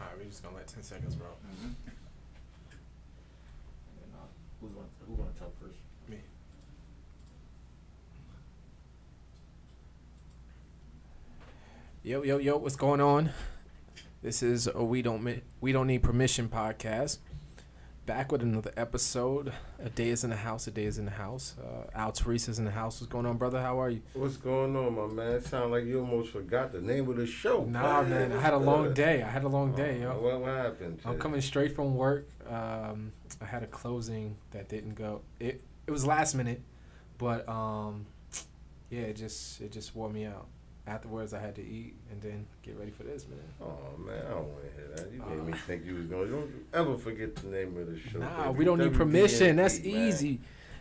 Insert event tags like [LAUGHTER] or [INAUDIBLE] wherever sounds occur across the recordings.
All right, we're just gonna let ten seconds roll. Mm-hmm. And then, uh, who's gonna, who gonna tell first? Me. Yo, yo, yo, what's going on? This is a We Don't Mi- We Don't Need Permission podcast. Back with another episode. A day is in the house. A day is in the house. Uh, Al Therese is in the house. What's going on, brother? How are you? What's going on, my man? Sound like you almost forgot the name of the show. Nah, man. I had a long day. I had a long day, Oh, yo. What, what happened? I'm coming straight from work. Um, I had a closing that didn't go. It it was last minute, but um, yeah, it just it just wore me out. Afterwards, I had to eat and then get ready for this, man. Oh man, I don't want to hear that. You made Uh. me think you was going. to Don't you ever forget the name of the show. Nah, baby. we don't need permission. That's man. easy.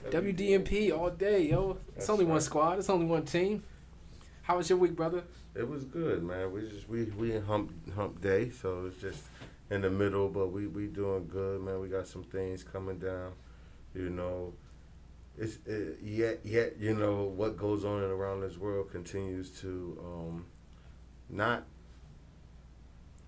WDMP all day, yo. It's That's only one squad. It's only one team. How was your week, brother? It was good, man. We just we we in hump hump day, so it's just in the middle, but we we doing good, man. We got some things coming down, you know. It's it, yet yet you know what goes on and around this world continues to um, not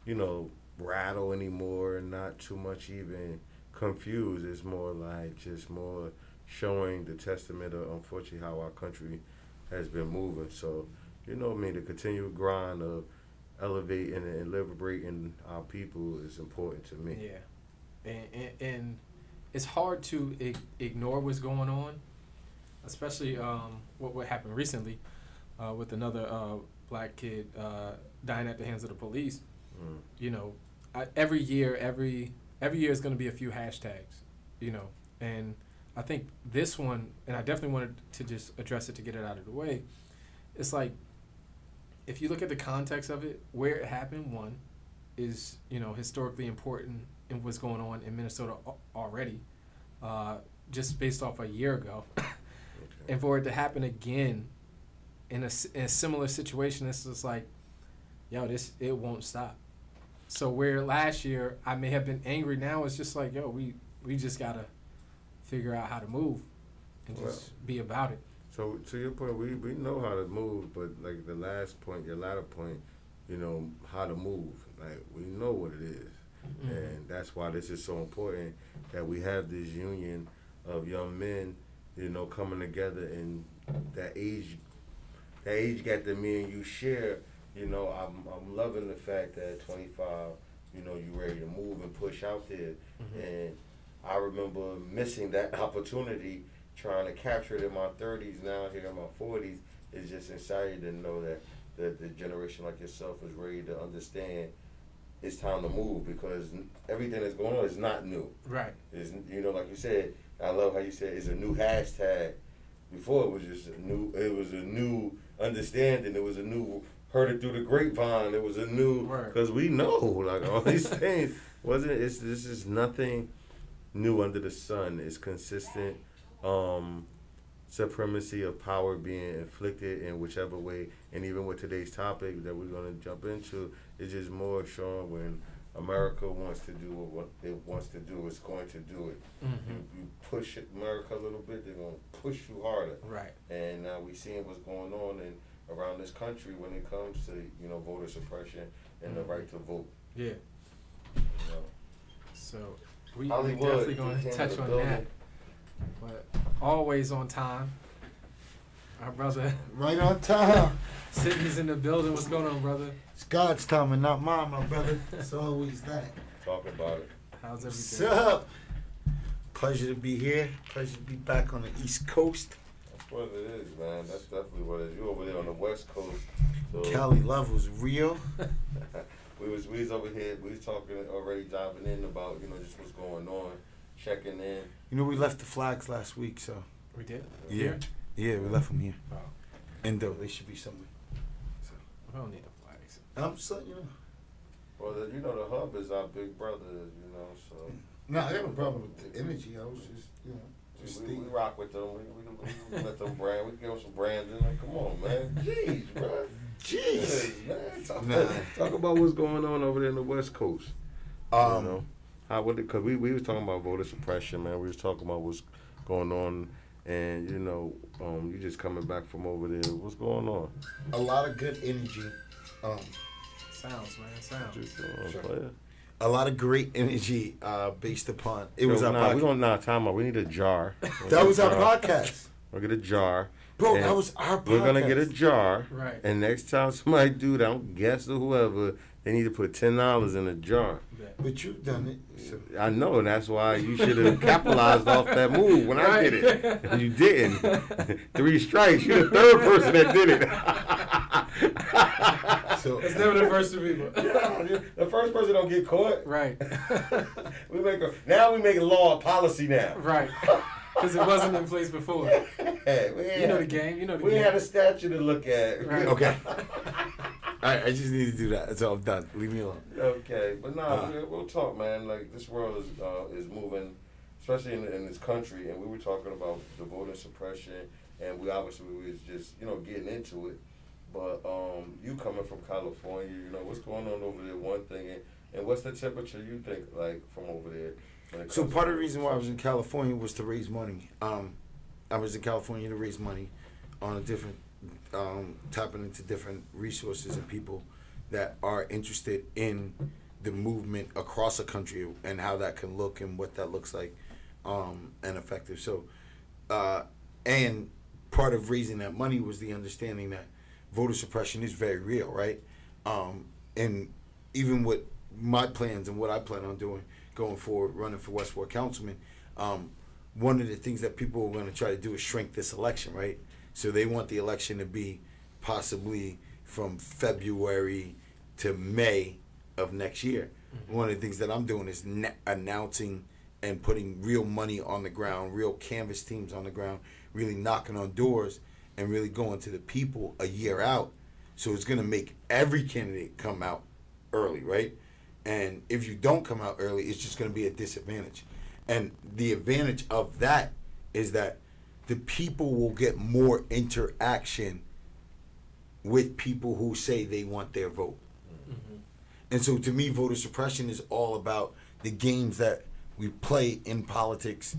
you know rattle anymore, and not too much even confused. It's more like just more showing the testament of unfortunately how our country has been moving. So you know, I mean, the continued grind of elevating and liberating our people is important to me. Yeah, and, and, and it's hard to ig- ignore what's going on, especially um, what what happened recently uh, with another uh, black kid uh, dying at the hands of the police. Mm. You know, I, every year, every every year is going to be a few hashtags. You know, and I think this one, and I definitely wanted to just address it to get it out of the way. It's like if you look at the context of it, where it happened, one is you know historically important in what's going on in Minnesota already, uh, just based off a year ago, [COUGHS] Okay. and for it to happen again in a, in a similar situation, it's just like, yo, this it won't stop. So where last year I may have been angry, now it's just like, yo, we we just gotta figure out how to move and just be about it. So to your point, we, we know how to move, but like the last point, your latter point, you know how to move. Like we know what it is, Mm-hmm. and that's why this is so important that we have this union of young men, you know, coming together in that age, that age gap that me and you share. You know, I'm I'm loving the fact that at 25, you know, you're ready to move and push out there, Mhm. and I remember missing that [LAUGHS] opportunity, trying to capture it in my 30s. Now here in my 40s, it's just exciting to know that the, the generation like yourself is ready to understand it's time to move because everything that's going on is not new. Right. Is you know, like you said, I love how you said it's a new hashtag. Before it was just a new, it was a new understanding. It was a new heard it through the grapevine. It was a new Right. because we know like all these [LAUGHS] things wasn't. It's this is nothing new under the sun. It's consistent um, supremacy of power being inflicted in whichever way. And even with today's topic that we're going to jump into, it's just more showing when America wants to do what it wants to do, it's going to do it. Mm-hmm. You, you push America a little bit, they're going to push you harder. Right. And now we're seeing what's going on in around this country when it comes to you know voter suppression and the Mhm. right to vote. Yeah. You know. So we, we definitely going to touch on that. But always on time. Our brother Right on time. [LAUGHS] Sydney's in the building. What's going on, brother? It's God's time and not mine, my brother. It's always that. Talk about it. How's everything? What's everything? up? Pleasure to be here. Pleasure to be back on the East Coast. That's what it is, man. That's definitely what it is. You over there on the West Coast. So Cali love was real. [LAUGHS] we was we was over here. We was talking already, diving in about you know just what's going on, checking in. You know, we left the flags last week, so. We did. Yeah. Here? Yeah, we left them here. Oh, And though they should be somewhere. So. we don't need the flags. I'm just letting you know. Well, the, you know the hub is our big brother. You know, so No, I got no problem with the energy. I was just, you know, just we, we, we rock with them. We, we, we let them [LAUGHS] brand. We give them some brands. Like, come on, man. Jeez, bro. Jeez. man. Talk, Nah. talk about what's going on over there in the West Coast. you Um, know, how would it? Cause we we was talking about voter suppression, man. We was talking about what's going on, and you know, um, you just coming back from over there. What's going on? a lot of good energy. Um, Sounds, man. Sounds. Just uh, Sure. player. a lot of great energy uh, based upon it was Yo, our nah, we don't nah time out. We need a jar. [LAUGHS] That was our podcast, We'll get a jar. bro. That was our podcast. We're gonna get a jar. Right. And next time somebody do that, I'm guest or whoever, they need to put ten dollars in a jar. But you've done it. So. I know, and that's why you should have capitalized off that move when I did it. And you didn't. [LAUGHS] Three strikes. You're the third person that did it. [LAUGHS] So It's never the first two people. the first person don't get caught. Right. [LAUGHS] We make a now we make a law a policy now. Right. Because it wasn't in place before. Hey, we ain't You know the game. You know the We game. We had a statue to look at. Right. okay. Right, I just need to do that. All I'm done. Leave me alone. Okay, but nah, Uh. we'll, we'll talk, man. Like this world is uh, is moving, especially in, in this country, and we were talking about the voting suppression, and we obviously we was just you know getting into it. But um, you coming from California, you know what's going on over there. One thing, and, and what's the temperature you think like from over there? So part of the reason why I was in? California was to raise money. Um, I was in California to raise money on a different, um, tapping into different resources and people that are interested in the movement across the country and how that can look and what that looks like, um, and effective. So, uh, and part of raising that money was the understanding that voter suppression is very real, right? Um, and even with my plans and what I plan on doing going forward, running for West Ward councilman, um, one of the things that people are going to try to do is shrink this election, right? So they want the election to be possibly from February to May of next year. Mm-hmm. One of the things that I'm doing is announcing and putting real money on the ground, real canvas teams on the ground, really knocking on doors and really going to the people a year out. So it's going to make every candidate come out early, right? And if you don't come out early, it's just going to be a disadvantage. And the advantage of that is that the people will get more interaction with people who say they want their vote. Mm-hmm. And so to me, voter suppression is all about the games that we play in politics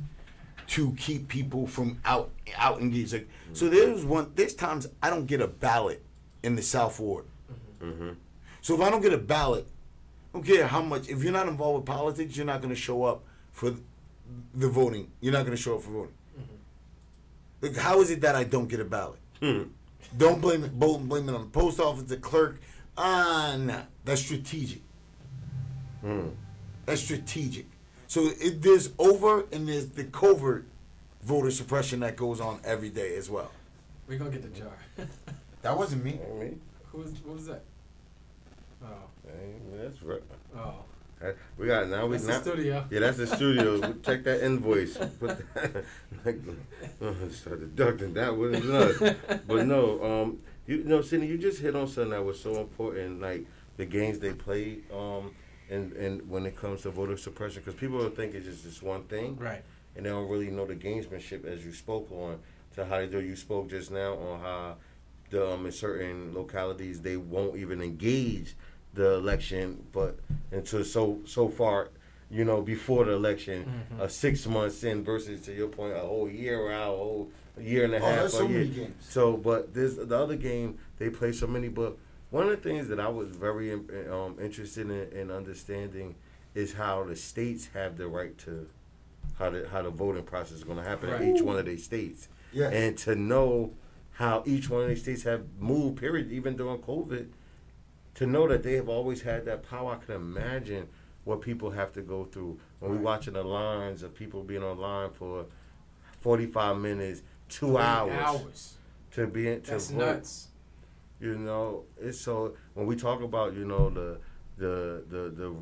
to keep people from out out engaged. Like, so mm-hmm. there's one. There's times I don't get a ballot in the South Ward. Mhm. So if I don't get a ballot, I don't care how much. If you're not involved with politics, you're not going to show up for the voting. You're not going to show up for voting. Like, how is it that I don't get a ballot? Hmm. Don't blame it. Blame blame it on the post office, the clerk. Ah, nah. That's strategic. Hmm. That's strategic. So it, there's over and there's the covert voter suppression that goes on every day as well. We're going to get the jar. [LAUGHS] That wasn't me. I mean, Who was, what was that? Oh. hey, that's right. Oh. We got now. We That's the studio. Yeah, that's the studio. [LAUGHS] Check that invoice. Put that, [LAUGHS] like, uh, start deducting that was nuts. But no, um, you know, Cindy, you just hit on something that was so important, like the games they play, um, and and when it comes to voter suppression, because people think it's just this one thing, Right. and they don't really know the gamesmanship as you spoke on to how they do. You spoke just now on how the um, in certain localities they won't even engage the election, but until so so far, you know, before the election, Mhm. uh, six months in versus to your point, a whole year out, a whole year and a Oh, half. there's a so year. many games. So, but there's the other game they play so many. But one of the things that I was very um, interested in, in understanding is how the states have the right to how the how the voting process is going to happen Right. in each one of their states, Yes. and to know how each one of these states have moved. Period. Even during COVID, to know that they have always had that power. I can imagine what people have to go through when we're Right. watching the lines of people being online for forty five minutes, two Three hours Hours. to be to That's vote. nuts. You know, it's so when we talk about you know the the the the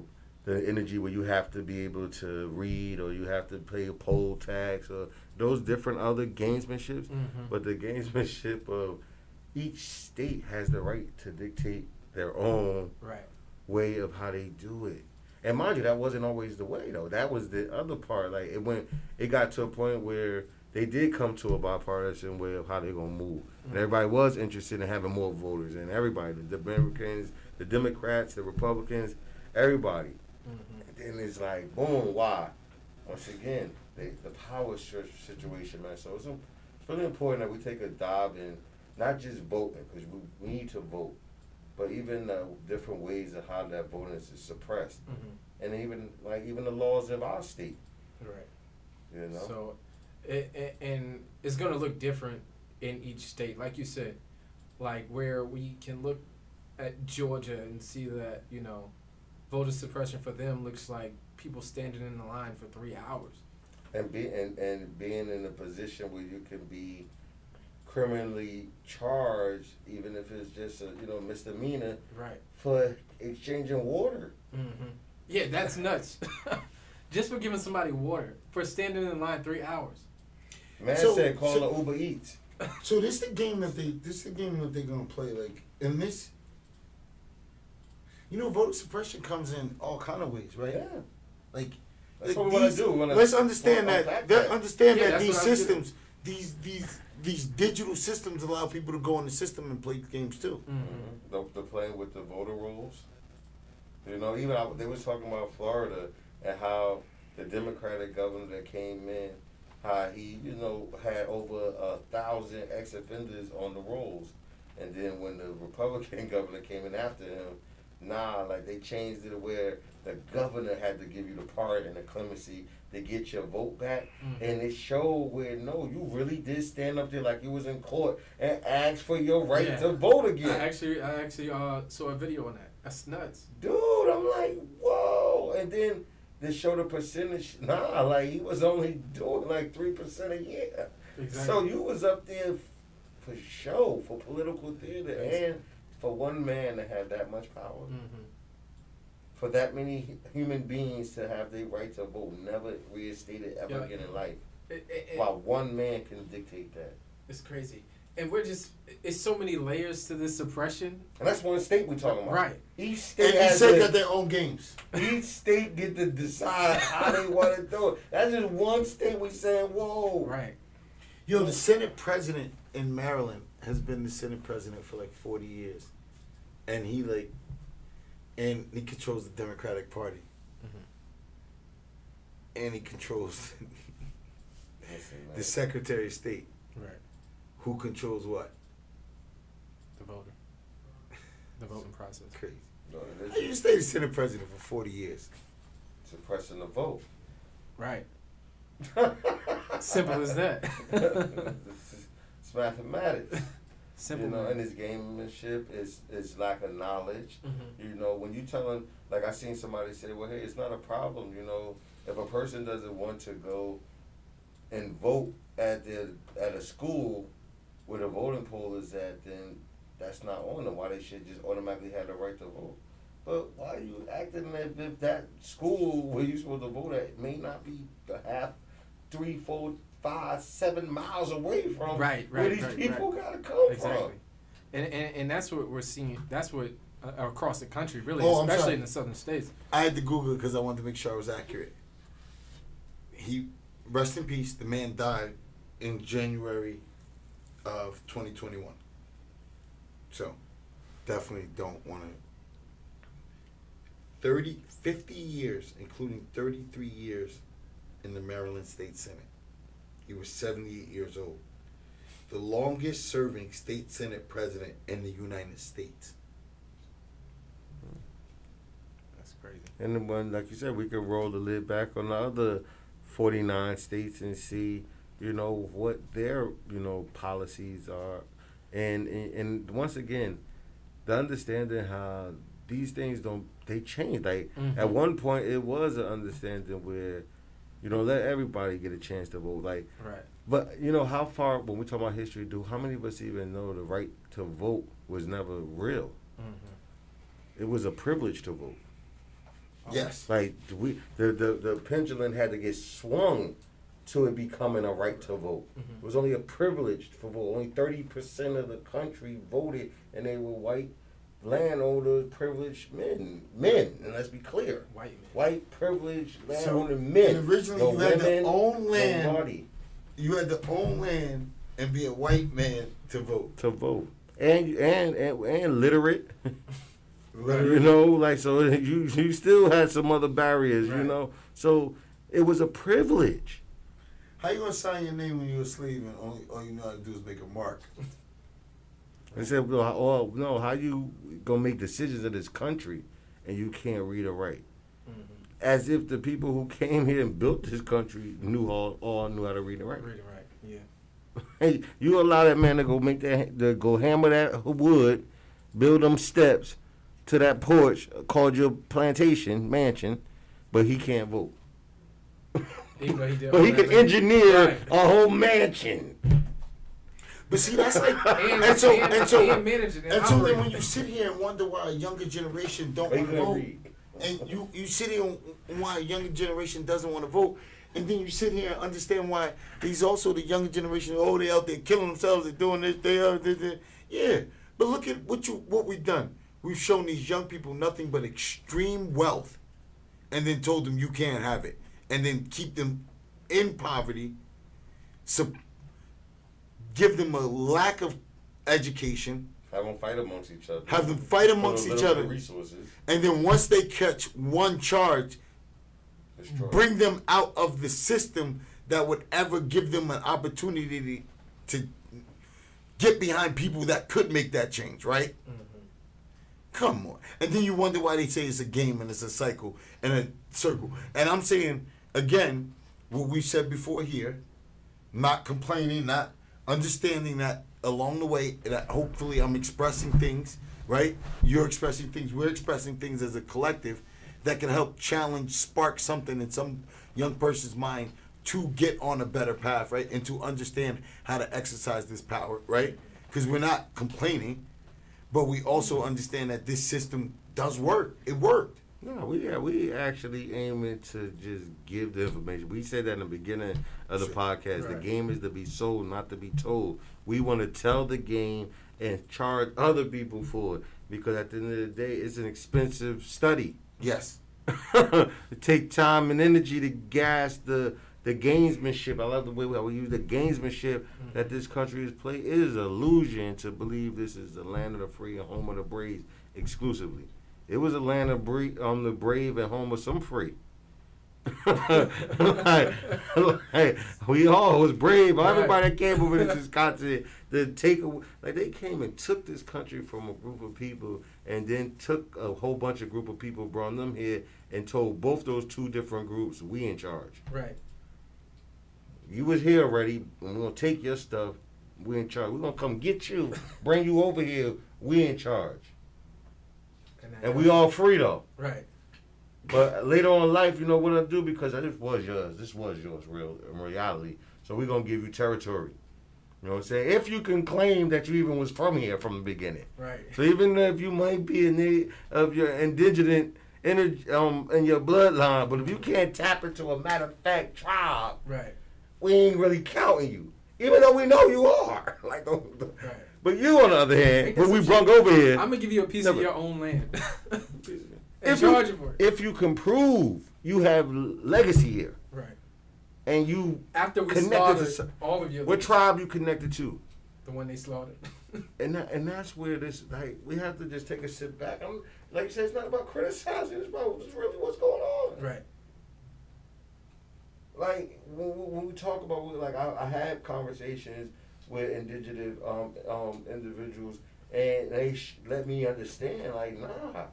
the energy where you have to be able to read or you have to pay a poll tax or those different other gamesmanships, Mhm. but the gamesmanship of each state has the right to dictate their own Right. way of how they do it. And mind you, that wasn't always the way though. That was the other part. Like it went, it got to a point where they did come to a bipartisan way of how they're gonna move, and everybody was interested in having more voters, and everybody, the Republicans, the Democrats, the Republicans, everybody. Mhm. And then it's like, boom, why? Once again, they, the power situation, man. So it's, it's really important that we take a dive in, not just voting, because we, we need to vote, but even uh, different ways of how that voting is suppressed, Mm-hmm. and even like even the laws of our state, Right. you know. So, it, and it's going to look different in each state, like you said, like where we can look at Georgia and see that you know, voter suppression for them looks like people standing in the line for three hours. and be and, and being in a position where you can be criminally charged, even if it's just a you know misdemeanor Right. for exchanging water. Mm-hmm. Yeah, that's nuts. [LAUGHS] Just for giving somebody water for standing in line three hours. Man So- said call so- it Uber Eats. [LAUGHS] So this the game that they this is the game that they're gonna play like in this. You know, voter suppression comes in all kind of ways, right? Yeah, Like that's like what we want these- to do. We wanna let's understand unpack that. That understand Yeah, that these what I was systems, these these these digital systems allow people to go in the system and play games too. Mm-hmm. Mhm. The, the playing with the voter rolls. You know, even I, they was talking about Florida and how the Democratic governor that came in, how he you know had over a thousand ex offenders on the rolls, and then when the Republican [LAUGHS] governor came in after him, nah, like they changed it where the governor had to give you the pardon and the clemency to get your vote back. Mhm. And it showed where no, you really did stand up there like you was in court and ask for your right Yeah. to vote again. I actually, I actually uh, saw a video on that. That's nuts. Dude, I'm like, whoa. And then they show the percentage. Nah, like he was only doing like three percent a year. Exactly. So you was up there for show, for political theater, and for one man to have that much power, Mm-hmm. For that many human beings to have their right to vote, never reinstated ever Yeah. again in life. It, it, it- While one man can dictate that. it's crazy, and we're just. It's so many layers to this suppression. And that's one state we're talking about. Right. Each state And has each state a- got their own games. Each state get to decide how they want to do it. That's just one state we saying, whoa. Right. Yo, the Senate president in Maryland has been the Senate president for like forty years, and he like, and he controls the Democratic Party, mm-hmm. and he controls [LAUGHS] Listen, the Secretary of State, Right. who controls what? The voter. The voting process. Crazy. No, How you is stay the Senate president for forty years? suppressing the vote. Right. [LAUGHS] Simple as that. [LAUGHS] it's, it's mathematics. Simple. You know, and it's gamemanship. It's it's lack of knowledge. Mhm. You know, when you telling like I seen somebody say, well, hey, it's not a problem. You know, if a person doesn't want to go and vote at the at a school where the voting poll is at, then that's not on them. Why they should just automatically have the right to vote. But why are you acting as if that school where you're supposed to vote at may not be the half, three, four, five, seven miles away from Right, where these right, people right. gotta come Exactly. from? And, and and that's what we're seeing. That's what uh, across the country, really, Oh, especially in the southern states. I had to Google it because I wanted to make sure I was accurate. He, rest in peace. The man died in January of 2021. So, definitely don't want to. 30, 50 years, including 33 years in the Maryland State Senate. He was 78 years old. The longest serving state Senate president in the United States. That's crazy. And then when, like you said, we could roll the lid back on the other 49 states and see, you know, what their, you know, policies are. And, and, and once again, the understanding how these things don't, they change. Like, Mhm. at one point, it was an understanding where, you know, let everybody get a chance to vote. Like, Right. but, you know, how far, when we talk about history, do how many of us even know the right to vote was never real? Mm-hmm. It was a privilege to vote. Yes. Like we, the, the the pendulum had to get swung to it becoming a right to vote. Mhm. It was only a privilege for vote. Only thirty percent of the country voted, and they were white landowner privileged men. Men, and let's be clear, White man. white privileged So, landowner men. and originally No you had to women, own no land. money You had to own land and be a white man to vote. to vote, and and and, and literate. [LAUGHS] You know, like so [LAUGHS] you you still had some other barriers, you know. So it was a privilege. How you gonna sign your name when you're a slave and only all you know how to do is make a mark? [LAUGHS] They said, well, how- oh, no, how you gonna make decisions in this country and you can't read or write? Mm-hmm. As if the people who came here and built this country knew all, all knew how to read and write. Reading right. Yeah. Hey, [LAUGHS] you allow that man to go make that, to go hammer that wood, build them steps to that porch called your plantation mansion, but he can't vote. He. [LAUGHS] But he all can engineer Right. a whole mansion. But see, that's like, And, and so, and, and so, and managing it. and so then when you sit here and wonder why a younger generation don't want to vote, read. and you you sit here and why a younger generation doesn't want to vote, and then you sit here and understand why these also the younger generation. Oh, they out there killing themselves. They're doing this. They are. They, they, yeah, but look at what you what we've done. We've shown these young people nothing but extreme wealth, and then told them you can't have it, and then keep them in poverty. So give them a lack of education. Have them fight amongst each other. Have them fight amongst each other. Resources. And then once they catch one charge, Destroy. bring them out of the system that would ever give them an opportunity to, to get behind people that could make that change, right? Mm-hmm. Come on. And then you wonder why they say it's a game and it's a cycle and a circle. And I'm saying, again, what we said before here, not complaining, not understanding that along the way, that hopefully I'm expressing things, right? You're expressing things, we're expressing things as a collective that can help challenge, spark something in some young person's mind to get on a better path, right? And to understand how to exercise this power, right? Because we're not complaining, but we also understand that this system does work. It worked. No, we yeah, we actually aiming to just give the information. We said that in the beginning of the podcast. The game is to be sold, not to be told. We want to tell the game and charge other people for it because at the end of the day, it's an expensive study. Yes. [LAUGHS] it take time and energy to gas the the gamesmanship. I love the way we use the gamesmanship that this country is played. It is illusion to believe this is the land of the free and home of the brave exclusively. It was a land of brave, um, the brave and home of some free. [LAUGHS] like, like, we all was brave. Everybody that came over to this continent to take away, like they came and took this country from a group of people, and then took a whole bunch of group of people, brought them here, and told both those two different groups, "We in charge. Right. You was here already, and we're gonna take your stuff. We in charge. We're gonna come get you, bring you over here. We in charge, And, and we all free though." Right. But later on in life, you know what I do because this was yours. This was yours, real in reality. So we're gonna give you territory. You know what I'm saying? If you can claim that you even was from here from the beginning. Right. So even if you might be a native of your indigenous energy um in your bloodline, but if you can't tap into a matter of fact tribe, Right. we ain't really counting you. Even though we know you are. [LAUGHS] like don't- don't- Right. But you on the other hand, when we brung over here, I'm gonna give you a piece Never. of your own land. [LAUGHS] if you, you if you can prove you have legacy here Right. and you After we Connected to all of your What tribe you connected to? the one they slaughtered. [LAUGHS] And that, and that's where this like we have to just take a sit back. I'm like you said, it's not about criticizing. It's about just really what's going on. right. Like when, when we talk about like I, I had conversations with indigenous um, um, individuals, and they sh- let me understand like nah,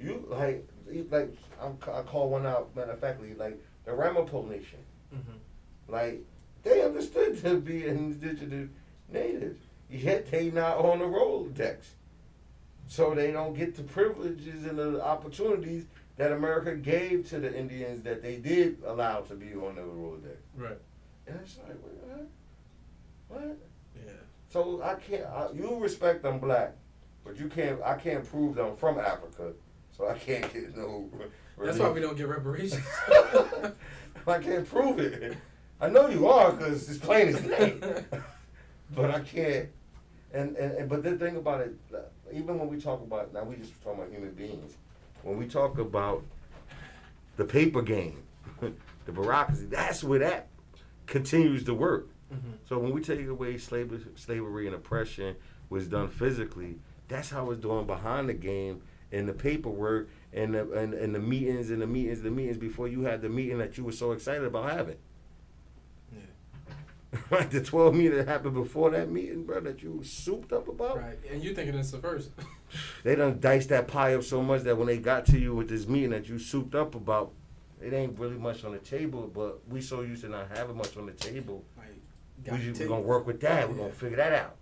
you like like I'm, I call one out matter of factly like the Ramapo Nation. Mm-hmm. Like they understood to be indigenous natives, yet they not on the Rolodex, so they don't get the privileges and the opportunities that America gave to the Indians that they did allow to be on the Rolodex. Right. And it's like, what? What? Yeah. So I can't. I, you respect I'm black, but you can't. I can't prove that I'm from Africa, so I can't get no. That's why we don't get reparations. [LAUGHS] I can't prove it. I know you are because it's plain as day. [LAUGHS] but I can't. And, and, and but the thing about it, uh, even when we talk about now, we just talking about human beings. When we talk about the paper game, [LAUGHS] the bureaucracy, that's where that continues to work. mm-hmm. So when we take away slavery, slavery and oppression was done physically, that's how it's done behind the game and the paperwork and the and, and the meetings and the meetings, the meetings before you had the meeting that you were so excited about having. Yeah. Like [LAUGHS] the 12 meeting that happened before that meeting, bro, that you souped up about. Right, and you thinking it's the first. [LAUGHS] They done diced that pie up so much that when they got to you with this meeting that you souped up about, it ain't really much on the table. But we so used to not having much on the table. like, we, are just, to we gonna work with that. We're gonna figure that out.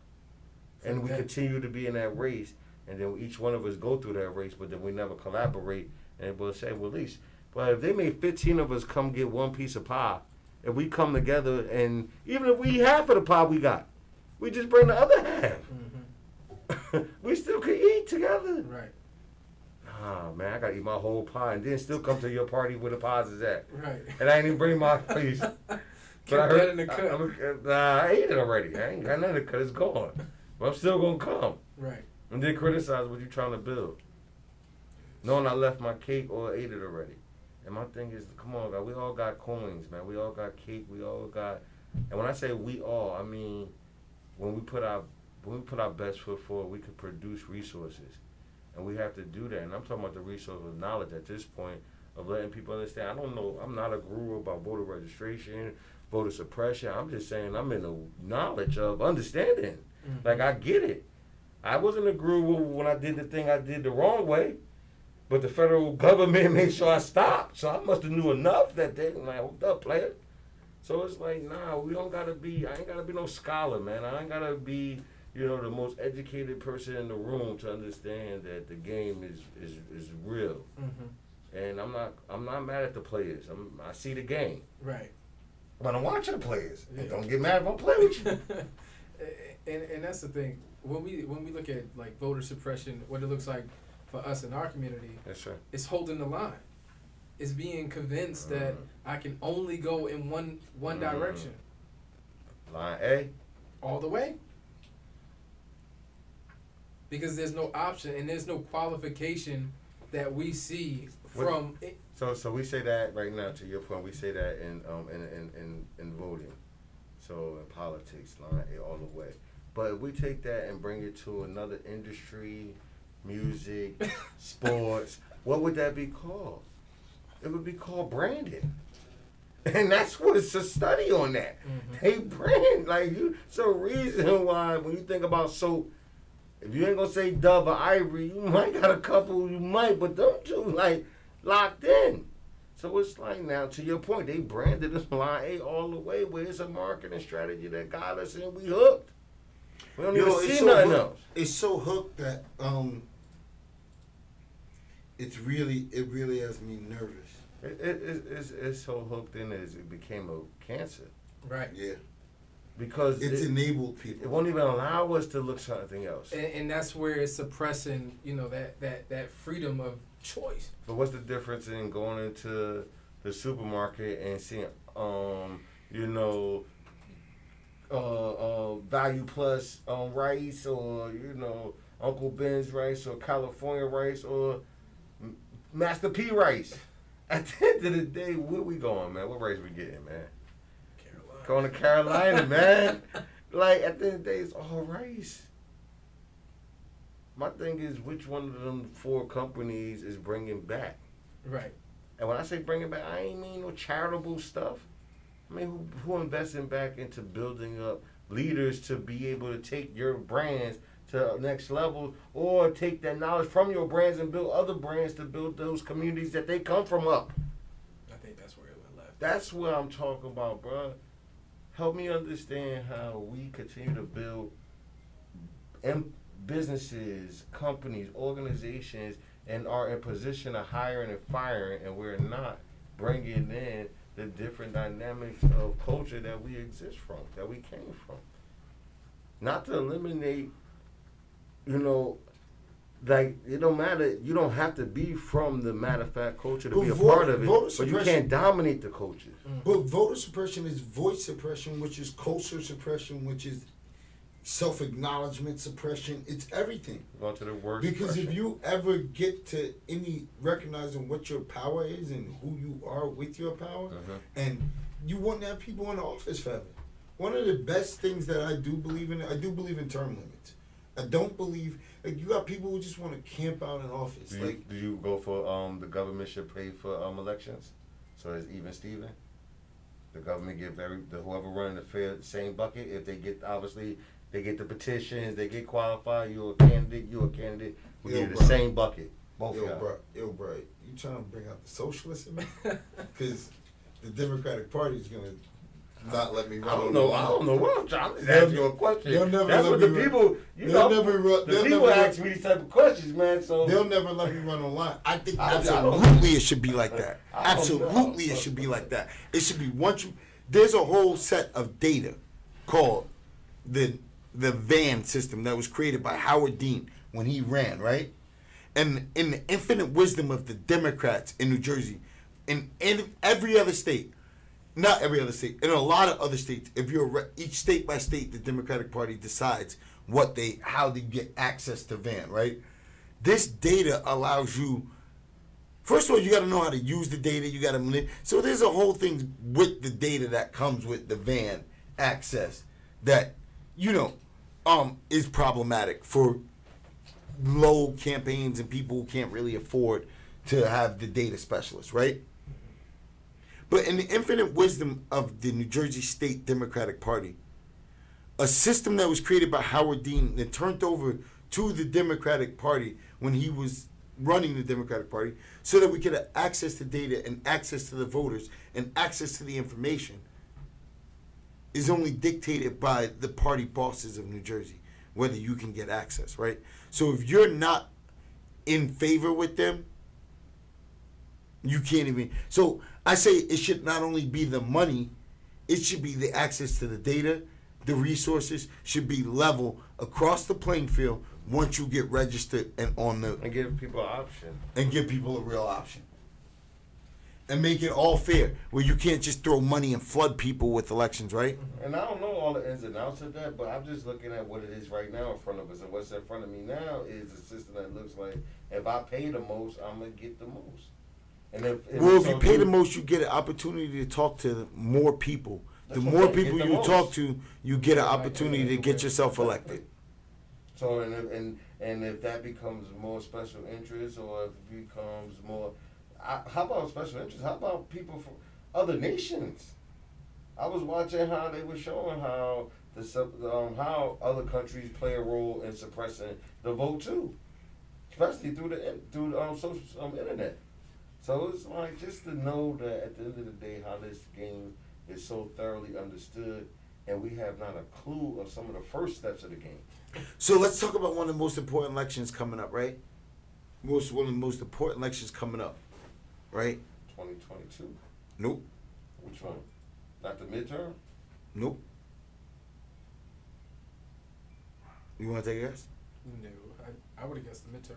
And we continue to be in that race, and then each one of us go through that race, but then we never collaborate. And we'll say, well, at least, but if they made fifteen of us come get one piece of pie, if we come together, and even if we eat half of the pie we got, we just bring the other half. Mhm. [LAUGHS] we still could eat together. Right, Ah man, I gotta eat my whole pie and then still come to your party where the pies is at. right. And I ain't even bring my [LAUGHS] piece. but Keep that in the I, cut. I'm- nah, I ate it already. I ain't got nothing to cut. It's gone. But I'm still gonna come. Right. And then criticize what you're trying to build. Knowing I left my cake or ate it already. And my thing is, come on, God, we all got coins, man. We all got cake. We all got. And when I say we all, I mean when we put our when we put our best foot forward, we can produce resources, and we have to do that. And I'm talking about the resource of knowledge at this point of letting people understand. I don't know. I'm not a guru about voter registration, voter suppression. I'm just saying I'm in the knowledge of understanding. Mhm. Like I get it. I wasn't a guru when I did the thing I did the wrong way, but the federal [LAUGHS] government made sure I stopped. So I must have knew enough that they like, hold up, player. So it's like, nah, we don't gotta be. I ain't gotta be no scholar, man. I ain't gotta be, you know, the most educated person in the room to understand that the game is is is real. Mhm. And I'm not I'm not mad at the players. I'm I see the game, Right. but I'm watching the players. And don't get mad if I play with you. [LAUGHS] and and that's the thing when we when we look at like voter suppression, what it looks like for us in our community, yes, it's holding the line. It's being convinced that Mhm. I can only go in one one Mhm. direction Line A. all the way. Because there's no option and there's no qualification that we see from it. So so we say that right now to your point, we say that in um in in, in, in voting. So in politics, line A all the way. But if we take that and bring it to another industry, music, [LAUGHS] sports, what would that be called? It would be called branding. [LAUGHS] And that's what it's a study on that. Mhm. They brand like you so reason why when you think about soap, if you ain't gonna say Dove or Ivory, you [LAUGHS] might got a couple, you might, but them two like locked in. So it's like now to your point, they branded us line A all the way where it's a marketing strategy that got us and we hooked. We don't Yo, even it's see so nothing hooked- else. It's so hooked that um, it's really it really has me nervous. It, it, it, it's, it's so hooked in as it became a cancer Right. Yeah, because it's it, enabled people. it won't even allow us to look something else. And, and that's where it's suppressing, you know, that, that, that freedom of choice. But what's the difference in going into the supermarket and seeing, um, you know, uh, uh, value plus um, rice or you know Uncle Ben's rice or California rice or Master P rice? [LAUGHS] At the end of the day, where we going, man? What rice we getting, man? Carolina. Going to Carolina, [LAUGHS] man. Like at the end of the day, it's all rice. My thing is, which one of them four companies is bringing back? Right. And when I say bringing back, I ain't mean no charitable stuff. I mean, who, who investing back into building up leaders to be able to take your brands to next level or take that knowledge from your brands and build other brands to build those communities that they come from up? I think that's where it went left. That's what I'm talking about, bruh. Help me understand how we continue to build em- businesses, companies, organizations, and are in position of hiring and firing, and we're not bringing in the different dynamics of culture that we exist from, that we came from. Not to eliminate, you know, like it don't matter. You don't have to be from the matter of fact culture to But be a vote- part of it, voter but you can't dominate the culture. Mm. But voter suppression is voice suppression, which is culture suppression, which is self acknowledgement suppression. It's everything. To the worst. Because if you ever get to any recognizing what your power is and who you are with your power, Mhm. and you wouldn't have people in the office forever. One of the best things that I do believe in, I do believe in term limits. I don't believe like you got people who just want to camp out in office. do you, Like do you go for um the government should pay for um elections, so it's even Steven? The government give every the whoever running the fair same bucket. If they get obviously they get the petitions, they get qualified. You're a candidate. You're a candidate. We give the same bucket. Both Yo, bro, yo, bro, you trying to bring out the socialists in me? [LAUGHS] Because the Democratic Party is gonna not let me run. I don't know. I don't know what I'm trying. I'm just asking you a question. they'll never That's let what the run- people. You they'll know, never run- the they'll people never ask me these type of questions, man. So They'll never let me run online. I think I- I absolutely it should be like that. I. Absolutely it should be like that. It should be once you. There's a whole set of data called the the VAN system that was created by Howard Dean when he ran, right? And in the infinite wisdom of the Democrats in New Jersey, in, in every other state, not every other state, in a lot of other states, if you're each state by state, the Democratic Party decides what they how they get access to VAN, right? This data allows you. First of all, you got to know how to use the data. You got to so there's a whole thing with the data that comes with the VAN access that you know um, is problematic for low campaigns and people who can't really afford to have the data specialist, right? But in the infinite wisdom of the New Jersey State Democratic Party, a system that was created by Howard Dean and turned over to the Democratic Party when he was running the Democratic Party so that we could have access to data and access to the voters and access to the information is only dictated by the party bosses of New Jersey, whether you can get access, right? So if you're not in favor with them, you can't even. So I say it should not only be the money, it should be the access to the data, the resources should be level across the playing field once you get registered and on the and give people an option. and give people a real option. And make it all fair, where you can't just throw money and flood people with elections, right? Mm-hmm. And I don't know all the ins and outs of that, but I'm just looking at what it is right now in front of us. And what's in front of me now is a system that looks like if I pay the most, I'm gonna get the most. And if and Well, if you pay the most, you get an opportunity to talk to more people. The more people the you most. talk to, you get an opportunity to get yourself elected. So and if, and and if that becomes more special interest, or if it becomes more, How about special interests? How about people from other nations? I was watching how they were showing how the um, how other countries play a role in suppressing the vote too, especially through the through the um, social um, internet. So it's like just to know that at the end of the day, how this game is so thoroughly understood, and we have not a clue of some of the first steps of the game. So let's talk about one of the most important elections coming up, right? Most one of the most important elections coming up, right? 2022. Nope, Which one? Not the midterm? nope. You want to take a guess? No, I, I would have guessed the midterms.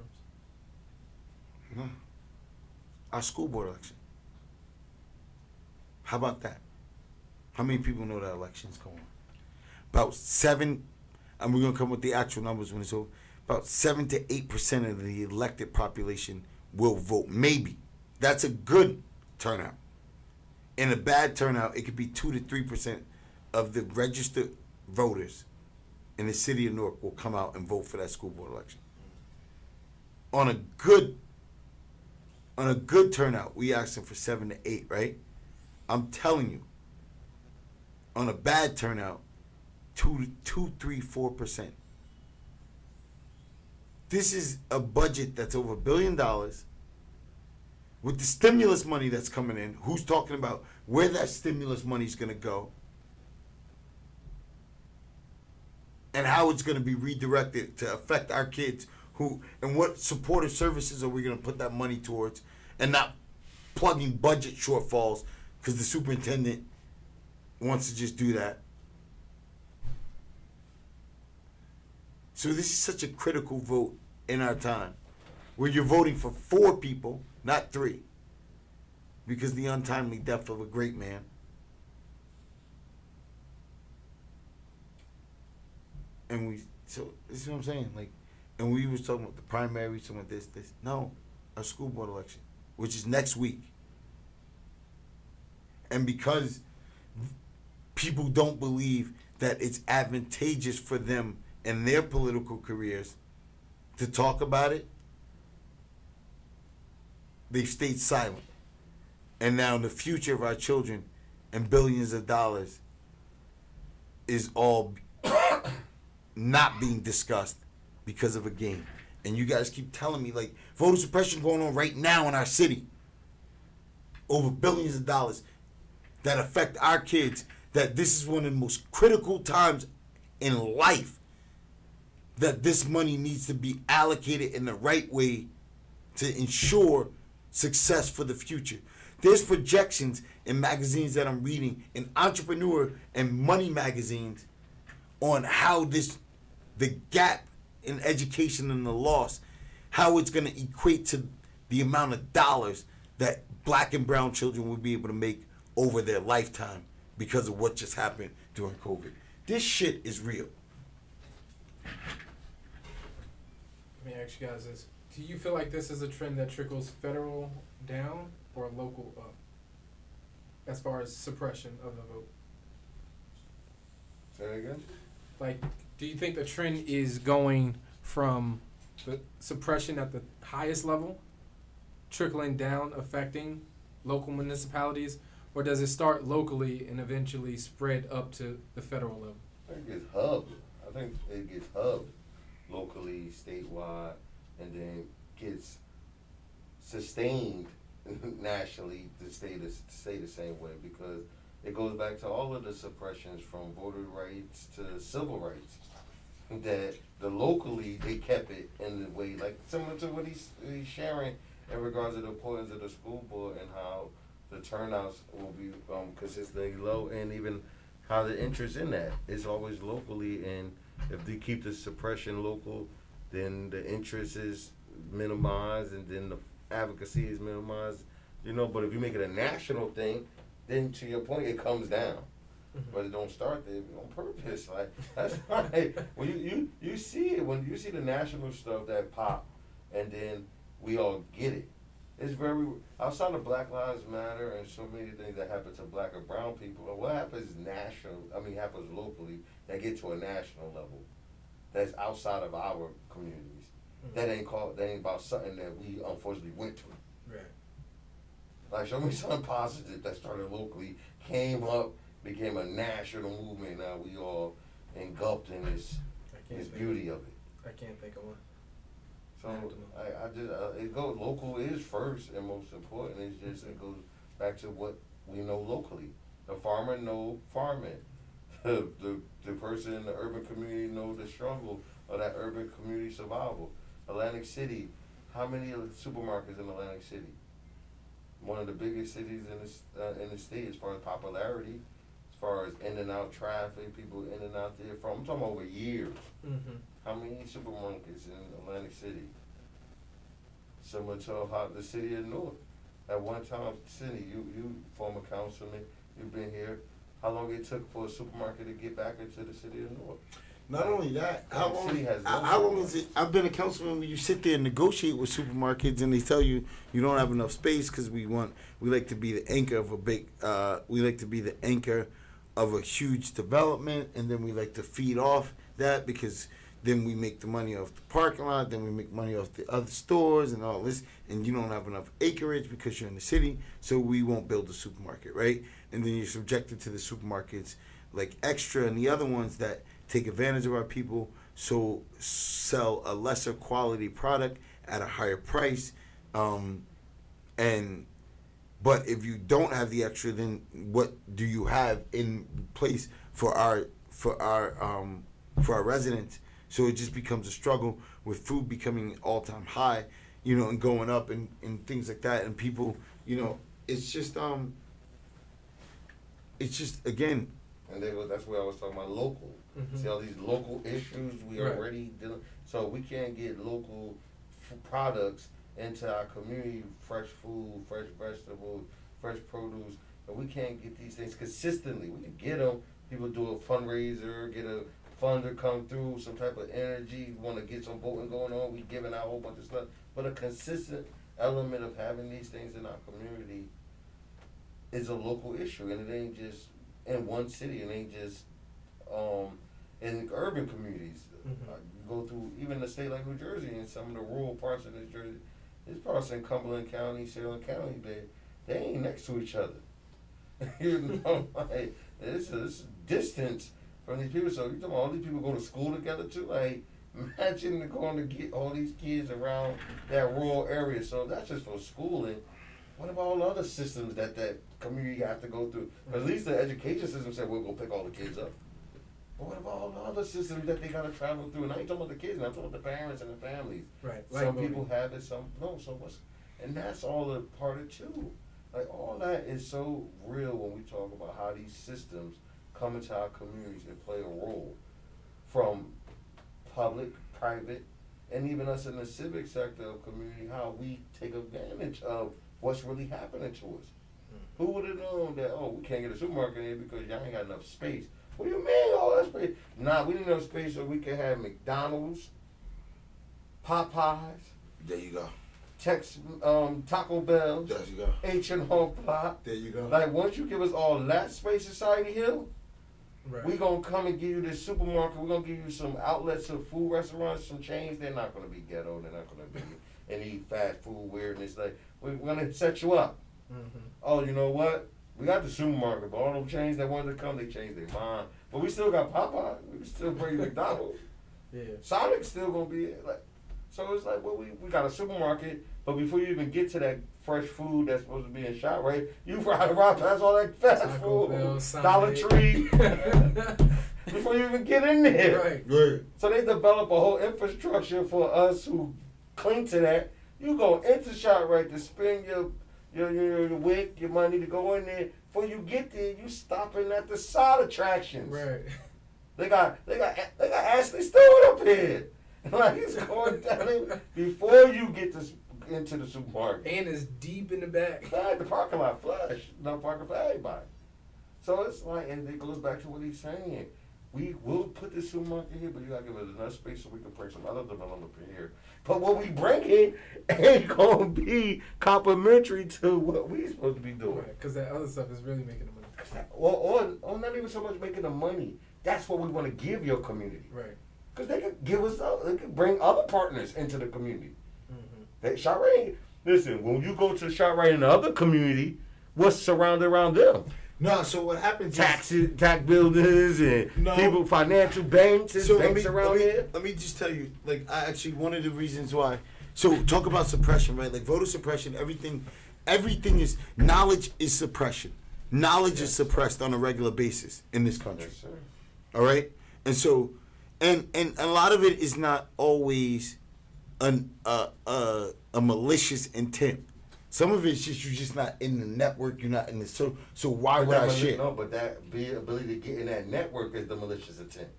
No. Our school board election. How about that? How many people know that election's going on? About seven, and we're gonna come with the actual numbers when it's over. About seven to eight percent of the elected population will vote. Maybe that's a good turnout. In a bad turnout, it could be two to three percent of the registered voters in the city of Newark will come out and vote for that school board election. On a good on a good turnout, we asking for seven to eight, right? I'm telling you. On a bad turnout, two, two, three, four percent. This is a budget that's over a billion dollars. With the stimulus money that's coming in, who's talking about where that stimulus money's gonna go? And how it's gonna be redirected to affect our kids who and what supportive services are we going to put that money towards and not plugging budget shortfalls because the superintendent wants to just do that so this is such a critical vote in our time where you're voting for four people not three because the untimely death of a great man and we so this is what i'm saying like and we was talking about the primary, talking about this, this. No, a school board election, which is next week. And because people don't believe that it's advantageous for them in their political careers to talk about it, they've stayed silent. And now the future of our children and billions of dollars is all [COUGHS] not being discussed because of a game. And you guys keep telling me like voter suppression going on right now in our city. Over billions of dollars that affect our kids. That this is one of the most critical times in life that this money needs to be allocated in the right way to ensure success for the future. There's projections in magazines that I'm reading, in entrepreneur and money magazines, on how this, the gap in education and the loss, how it's going to equate to the amount of dollars that black and brown children will be able to make over their lifetime because of what just happened during COVID. This shit is real. Let me ask you guys this: Do you feel like this is a trend that trickles federal down or local up, as far as suppression of the vote? Say that again. Like, do you think the trend is going from the suppression at the highest level, trickling down, affecting local municipalities, or does it start locally and eventually spread up to the federal level? I think it gets hubbed. I think it gets hubbed locally, statewide, and then gets sustained [LAUGHS] nationally to stay the, to stay the same way because it goes back to all of the suppressions from voter rights to civil rights that the locally they kept it in the way like similar to what he's, he's sharing in regards to the importance of the school board and how the turnouts will be um, consistently low and even how the interest in that. Is always locally and if they keep the suppression local then the interest is minimized and then the advocacy is minimized you know but if you make it a national thing then to your point it comes down mm-hmm. but it don't start there on purpose. Like that's [LAUGHS] why when you, you you see it when you see the national stuff that pop, and then we all get it. It's very outside of Black Lives Matter and so many things that happen to black or brown people. What happens national? I mean, happens locally that get to a national level. That's outside of our communities. That ain't called. That ain't about something that we unfortunately went to. Right. Like show me something positive that started locally, came up, became a national movement. Now we all engulfed in this this beauty of it. I can't think of one. So I have to know. I, I just uh, it goes local is first and most important. It's just it goes back to what we know locally. The farmer know farming. The, [LAUGHS] the the person in the urban community know the struggle of that urban community survival. Atlantic City, how many supermarkets in Atlantic City? One of the biggest cities in this uh, in the state as far as popularity, as far as in and out traffic, people in and out there from. I'm talking over years. Mm-hmm. How many supermarkets in Atlantic City? Similar to how the city of Newark. At one time, Cindy, you, you former councilman, you've been here. How long it took for a supermarket to get back into the city of Newark? Not only that, how long, has no how, long is it? I've been a councilman where you sit there and negotiate with supermarkets and they tell you you don't have enough space because we want, we like to be the anchor of a big, uh, we like to be the anchor of a huge development and then we like to feed off that because then we make the money off the parking lot, then we make money off the other stores and all this, and you don't have enough acreage because you're in the city, so we won't build a supermarket, right? And then you're subjected to the supermarkets like extra and the other ones that take advantage of our people, so sell a lesser quality product at a higher price, um, and but if you don't have the extra, then what do you have in place for our for our um, for our residents? So it just becomes a struggle with food becoming all time high, you know, and going up and, and things like that, and people, you know, it's just um, it's just again, And they that's where I was talking about local. Mhm. See all these local issues we Right. already dealing. So we can't get local f- products into our community, fresh food, fresh vegetables, fresh produce, and we can't get these things consistently. We can get them. People do a fundraiser, get a funder come through, some type of energy, want to get some voting going on. We giving out a whole bunch of stuff, but a consistent element of having these things in our community is a local issue, and it ain't just in one city. It ain't just um, in urban communities. You go through even a state like New Jersey and some of the rural parts of New Jersey. There's parts in Cumberland County, Salem County. They they ain't next to each other. [LAUGHS] you know, [LAUGHS] like it's this distance from these people. So you talking about all these people go to school together too? Like [LAUGHS] imagine going to get all these kids around that rural area. So that's just for schooling. What about all the other systems that that community have to go through? at least the education system said we'll go pick all the kids up. But what about all the other systems that they gotta travel through? And I ain't talking about the kids, I'm talking about the parents and the families. Right. Some Like people have it, some no. So what's, and that's all a part of too. Like all that is so real when we talk about how these systems come into our communities and play a role, from public, private, and even us in the civic sector of community, how we take advantage of what's really happening to us. Who would have known that? Oh, we can't get a supermarket here because y'all ain't got enough space. What do you mean all that space? Nah, we need enough space so we can have McDonald's, Popeyes, There you go. Tex, um, Taco Bell, There you go. H and Home Block. There you go. Like once you give us all that space, Society Hill, Right. we gonna come and give you this supermarket. We're gonna give you some outlets of food restaurants, some chains. They're not gonna be ghetto. They're not gonna be [LAUGHS] any fast food weirdness. Like we're gonna set you up. mm-hmm. Oh, you know what? We got the supermarket, but all them chains that wanted to come, they changed their mind. But we still got Popeye. We still bring [LAUGHS] McDonald's. Yeah. Sonic's still gonna be like. So it's like, well, we, we got a supermarket, but before you even get to that fresh food that's supposed to be in shot, right? You [LAUGHS] ride right past all that fast Taco food, Bell, Dollar Tree, [LAUGHS] before you even get in there. right. Right. So they develop a whole infrastructure for us who cling to that. You go into ShopRite to spend your your your, your WIC, your money to go in there. Before you get there, you stopping at the side attractions. Right. They got they got they got Ashley Stewart up here. [LAUGHS] Like it's going down there before you get to, into the supermarket. And it's deep in the back. [LAUGHS] Like, the parking lot flush, no parking for everybody. So it's like, and it goes back to what he's saying. We will put the supermarket here, but you gotta give us enough space so we can bring some other development here. But what we bring in [LAUGHS] ain't gonna be complementary to what we supposed to be doing. Right. Because that other stuff is really making the money. Or, or, or not even so much making the money. That's what we want to give your community. Right. Because they could give us, other, they could bring other partners into the community. Mm-hmm. That ShopRite, listen, when you go to ShopRite in the other community, what's surrounded around them? No, so what happens is Taxes, tax buildings, and No. people, financial banks, and so banks me, around let me, here. Let me just tell you, like, I actually one of the reasons why. So talk about suppression, right? Like voter suppression, everything, everything is knowledge is suppression. Knowledge is suppressed on a regular basis in this country. Yes, sir. All right, and so, and and a lot of it is not always an uh, uh, a malicious intent. Some of it's just you're just not in the network. You're not in the so so why But would I mali- share? No, but that be ability to get in that network is the malicious intent.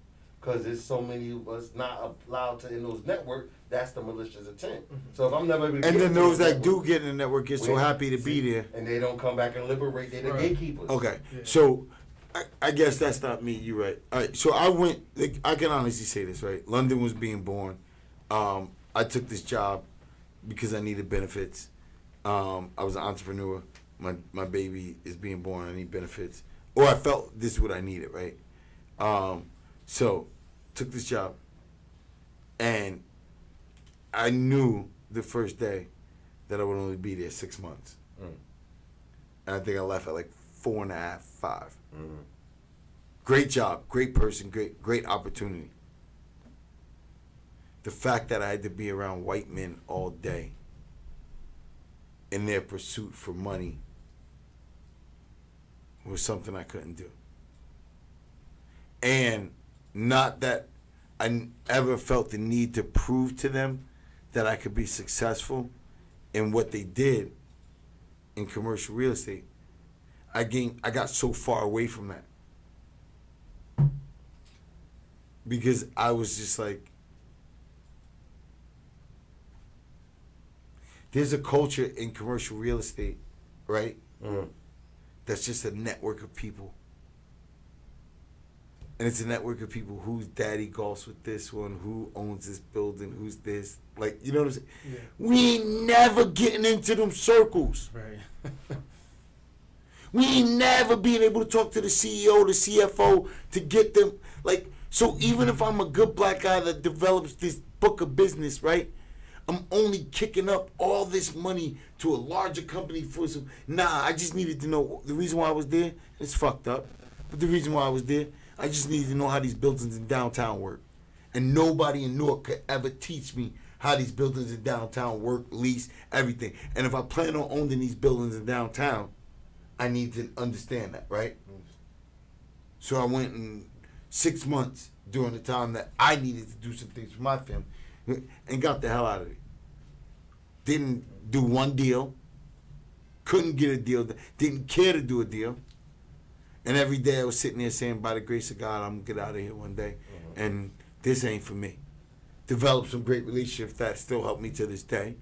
Because there's so many of us not allowed to in those networks. That's the malicious intent. So if I'm never able to And get then those the that do get in the network get so happy to be there. and they don't come back and liberate. They're the Right. gatekeepers. Okay, Yeah. so I, I guess that's not me. You're right. All right, so I went. Like, I can honestly say this, right? London was being born. Um, I took this job because I needed benefits. Um, I was an entrepreneur. My my baby is being born. I need benefits, or I felt this is what I needed, right? Um, so took this job, and I knew the first day that I would only be there six months. Mm. And I think I left at like four and a half, five. Mhm. Great job, great person, great great opportunity. The fact that I had to be around white men all day in their pursuit for money was something I couldn't do. And not that I ever felt the need to prove to them that I could be successful in what they did in commercial real estate. I gained I got so far away from that. Because I was just like there's a culture in commercial real estate, right? Mhm. That's just a network of people. And it's a network of people whose daddy golfs with this one, who owns this building, who's this. Like, you know what I'm saying? Yeah. We ain't never getting into them circles. Right. [LAUGHS] We ain't never being able to talk to the CEO, the CFO, to get them like. So even if I'm a good black guy that develops this book of business, right? I'm only kicking up all this money to a larger company for some. Nah, I just needed to know the reason why I was there. It's fucked up, but the reason why I was there, I just needed to know how these buildings in downtown work, and nobody in Newark could ever teach me how these buildings in downtown work, lease, everything. And if I plan on owning these buildings in downtown, I need to understand that, right? So I went in six months during the time that I needed to do some things for my family and got the hell out of it. Didn't do one deal. Couldn't get a deal. Didn't care to do a deal. And every day I was sitting there saying, by the grace of God, I'm to get out of here one day. Mm-hmm. And this ain't for me. Developed some great relationships that still help me to this day.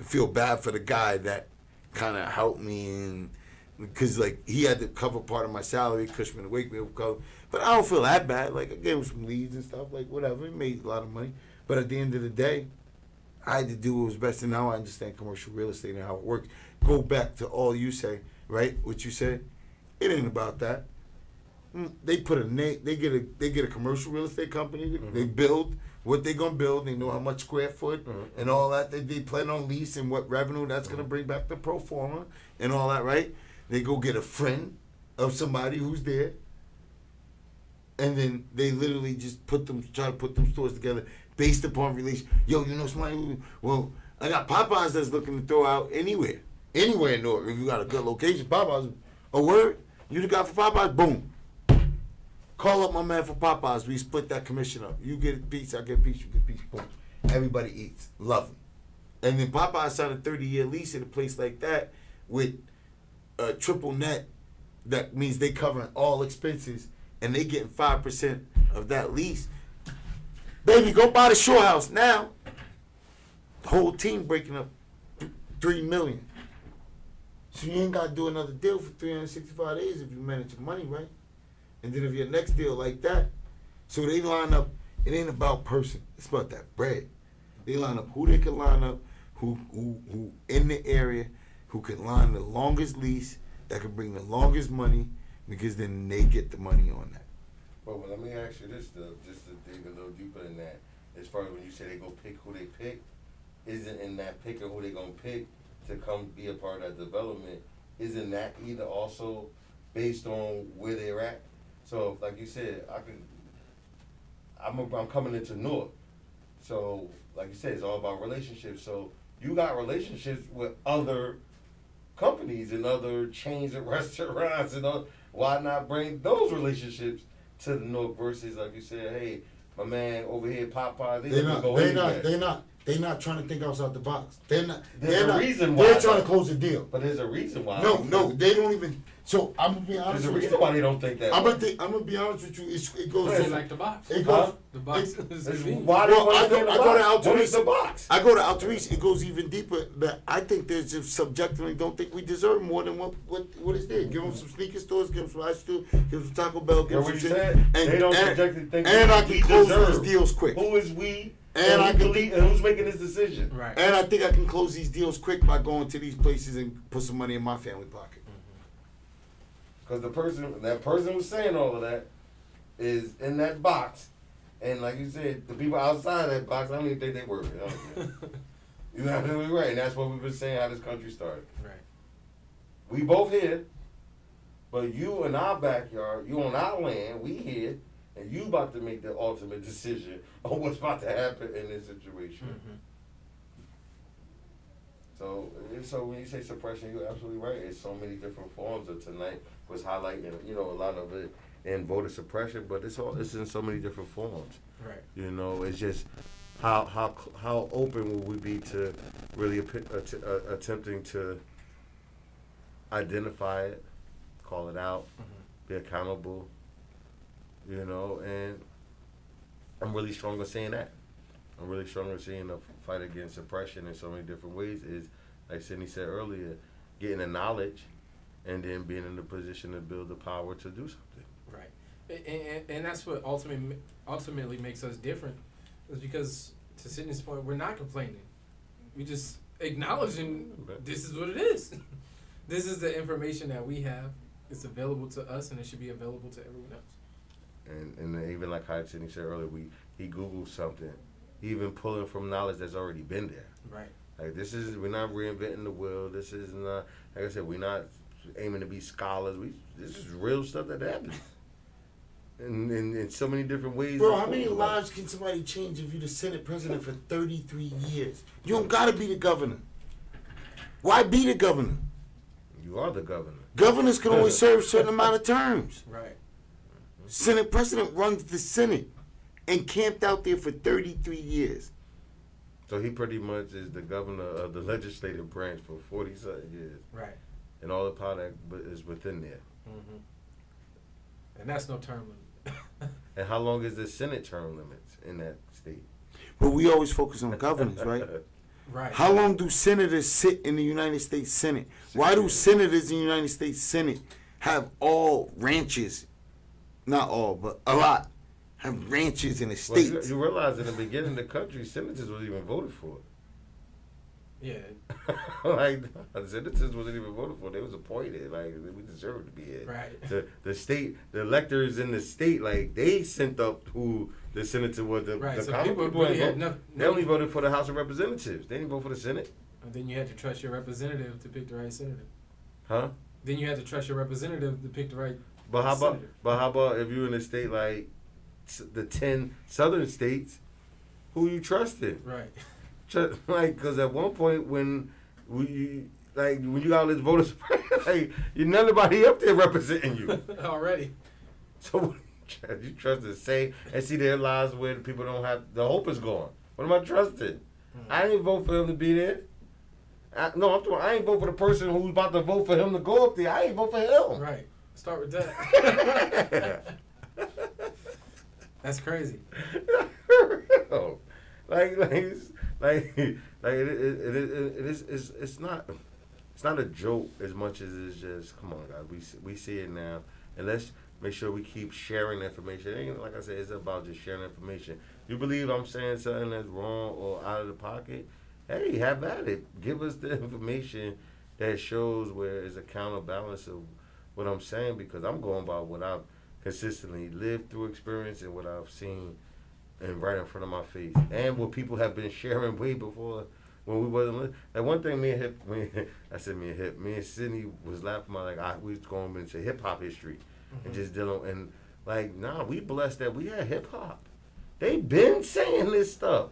I feel bad for the guy that kind of helped me and because like he had to cover part of my salary, Cushman and Wakefield cover. But I don't feel that bad. Like I gave him some leads and stuff, like whatever. He made a lot of money. But at the end of the day, I had to do what was best, and now I understand commercial real estate and how it works. Go back to all you say, right? What you said, it ain't about that. Mm, They put a name. They get a they get a commercial real estate company. They mm-hmm. build what they gonna build. They know how much square foot mm-hmm. and all that. They, they plan on lease and what revenue that's gonna mm-hmm. bring back the pro forma and all that, right? They go get a friend of somebody who's there, and then they literally just put them try to put them stores together based upon relation. Yo, you know somebody? Well, I got Popeyes that's looking to throw out anywhere, anywhere in Newark. If you got a good location, Popeyes. A word you the guy for Popeyes? Boom. Call up my man for Popeyes. We split that commission up. You get a piece, I get a piece. You get a piece. Boom. Everybody eats. Love them. And then Popeyes signed a 30 year lease at a place like that with triple net. That means they covering all expenses and they getting five percent of that lease. Baby, go buy the shore house now. The whole team breaking up three million. So you ain't gotta do another deal for 365 days if you manage your money right. And then if your next deal like that, so they line up. It ain't about person. It's about that bread. They line up who they can line up, who who who in the area, who can line the longest lease, that can bring the longest money, because then they get the money on that. But well, let me ask you this though, just to dig a little deeper in that. As far as when you say they go pick who they pick, isn't in that pick of who they're gonna pick to come be a part of that development? Isn't that either also based on where they're at? So, like you said, I can. I'm a, I'm coming into North, so like you said, it's all about relationships. So you got relationships with other companies and other chains of [LAUGHS] restaurants and all, why not bring those relationships to the north versus like you said, hey, my man over here Popeye, they They're don't go They're not. They're not. They're not trying to think outside the box. They're not. There's they're a not. reason They're why, trying to close the deal. But there's a reason why. No, no, they don't even. So I'm gonna be honest There's a with reason you. why they don't think that. I'm way. gonna think, I'm gonna be honest with you. It's, it goes. They to- like the box. It Huh? The box it- is why they Well, I go- the I go to box. What Altuve. is the box? I go to Altaris, it goes even deeper. But I think there's just subjectively don't think we deserve more than what what, what is there. Give them some sneaker stores, give them some ice cream, give them some Taco Bell, give Hear them what some you shit. said? And, they don't and, subjectively think and I can we close deserve. these deals quick. Who is we? And I can believe, think- and who's making this decision? Right. And I think I can close these deals quick by going to these places and put some money in my family pocket. Because the person, that person was saying all of that, is in that box, and like you said, the people outside that box, I don't even think they work. [LAUGHS] You know? You're absolutely right, and that's what we've been saying how this country started. right. We both here, but you in our backyard, you on our land, we here, and you about to make the ultimate [LAUGHS] decision on what's about to happen in this situation. Mhm. So, so when you say suppression, you're absolutely right. It's so many different forms of tonight was highlighting, you know, a lot of it in voter suppression, but it's all it's in so many different forms. Right. You know, it's just how how how open will we be to really att- uh, attempting to identify it, call it out, Mhm. be accountable. You know, and I'm really strong on saying that. I'm really strong on seeing the fight against oppression in so many different ways. Is like Cindy said earlier, getting the knowledge, and then being in the position to build the power to do something. Right. And, and, and that's what ultimately ultimately makes us different, is because to Sydney's point, we're not complaining. We just acknowledging this is what it is. [LAUGHS] this is the information that we have. It's available to us, and it should be available to everyone else. And and even like how Cindy said earlier, we he googled something, even pulling from knowledge that's already been there. Right. Like this is we're not reinventing the wheel. This is not like I said, we're not aiming to be scholars. We this is real stuff that happens. In, in, in so many different ways. Bro, how many lives can somebody change if you're the Senate president for 33 years? You don't gotta be the governor. Why be the governor? You are the governor. Governors can only [LAUGHS] serve a certain amount of terms. Right. Senate president runs the Senate and camped out there for 33 years. So he pretty much is the governor of the legislative branch for forty something years, Right. and all the power that is within there. hmm And that's no term limit. [LAUGHS] And how long is the Senate term limits in that state? But we always focus on governors, [LAUGHS] right? right. How long do senators sit in the United States Senate? Why do senators in the United States Senate have all ranches? Not all, but a lot. Have ranches in the Well, you, states. you realize in the beginning, the country senators wasn't even voted for. Yeah. [LAUGHS] like the senators wasn't even voted for; they was appointed. Like we deserved to be here. Right. The the state, the electors in the state, like they sent up who the senator was. The, Right, the so common people people really had vote- no- They only voted for the House of Representatives. They didn't vote for the Senate, And then you had to trust your representative to pick the right senator. huh? Then you had to trust your representative to pick the right. But how about Senator. but how about if you in a state like s- the ten southern states, who you trusted? Right. [LAUGHS] Like, because at one point when we like when you got all this voter suppression, [LAUGHS] like you nobody up there representing you. [LAUGHS] Already. So you trust- to say and see their lives where the people don't have the hope is gone. What am I trusting? Hmm. I didn't vote for him to be there. I, no, I'm talking, I ain't vote for the person who's about to vote for him to go up there. I ain't vote for him. Right. Start with that. That's crazy. [LAUGHS] Like like like like it, it, it, it, is it's, it's not it's not a joke as much as it's just come on guys we we see it now and let's make sure we keep sharing information. Like I said it's about just sharing information. You believe I'm saying something that's wrong or out of the pocket? Hey, have at it. Give us the information that shows where is a counterbalance of what I'm saying because I'm going by what I've consistently lived through experience and what I've seen and right in front of my face, and what people have been sharing way before when we wasn't. Li- like one thing, me and hip, me, [LAUGHS] I said me and hip, me and Sydney was laughing about like I, we was going into hip hop history and mm-hmm. just dealing and like nah, we blessed that we had hip hop. They been saying this stuff.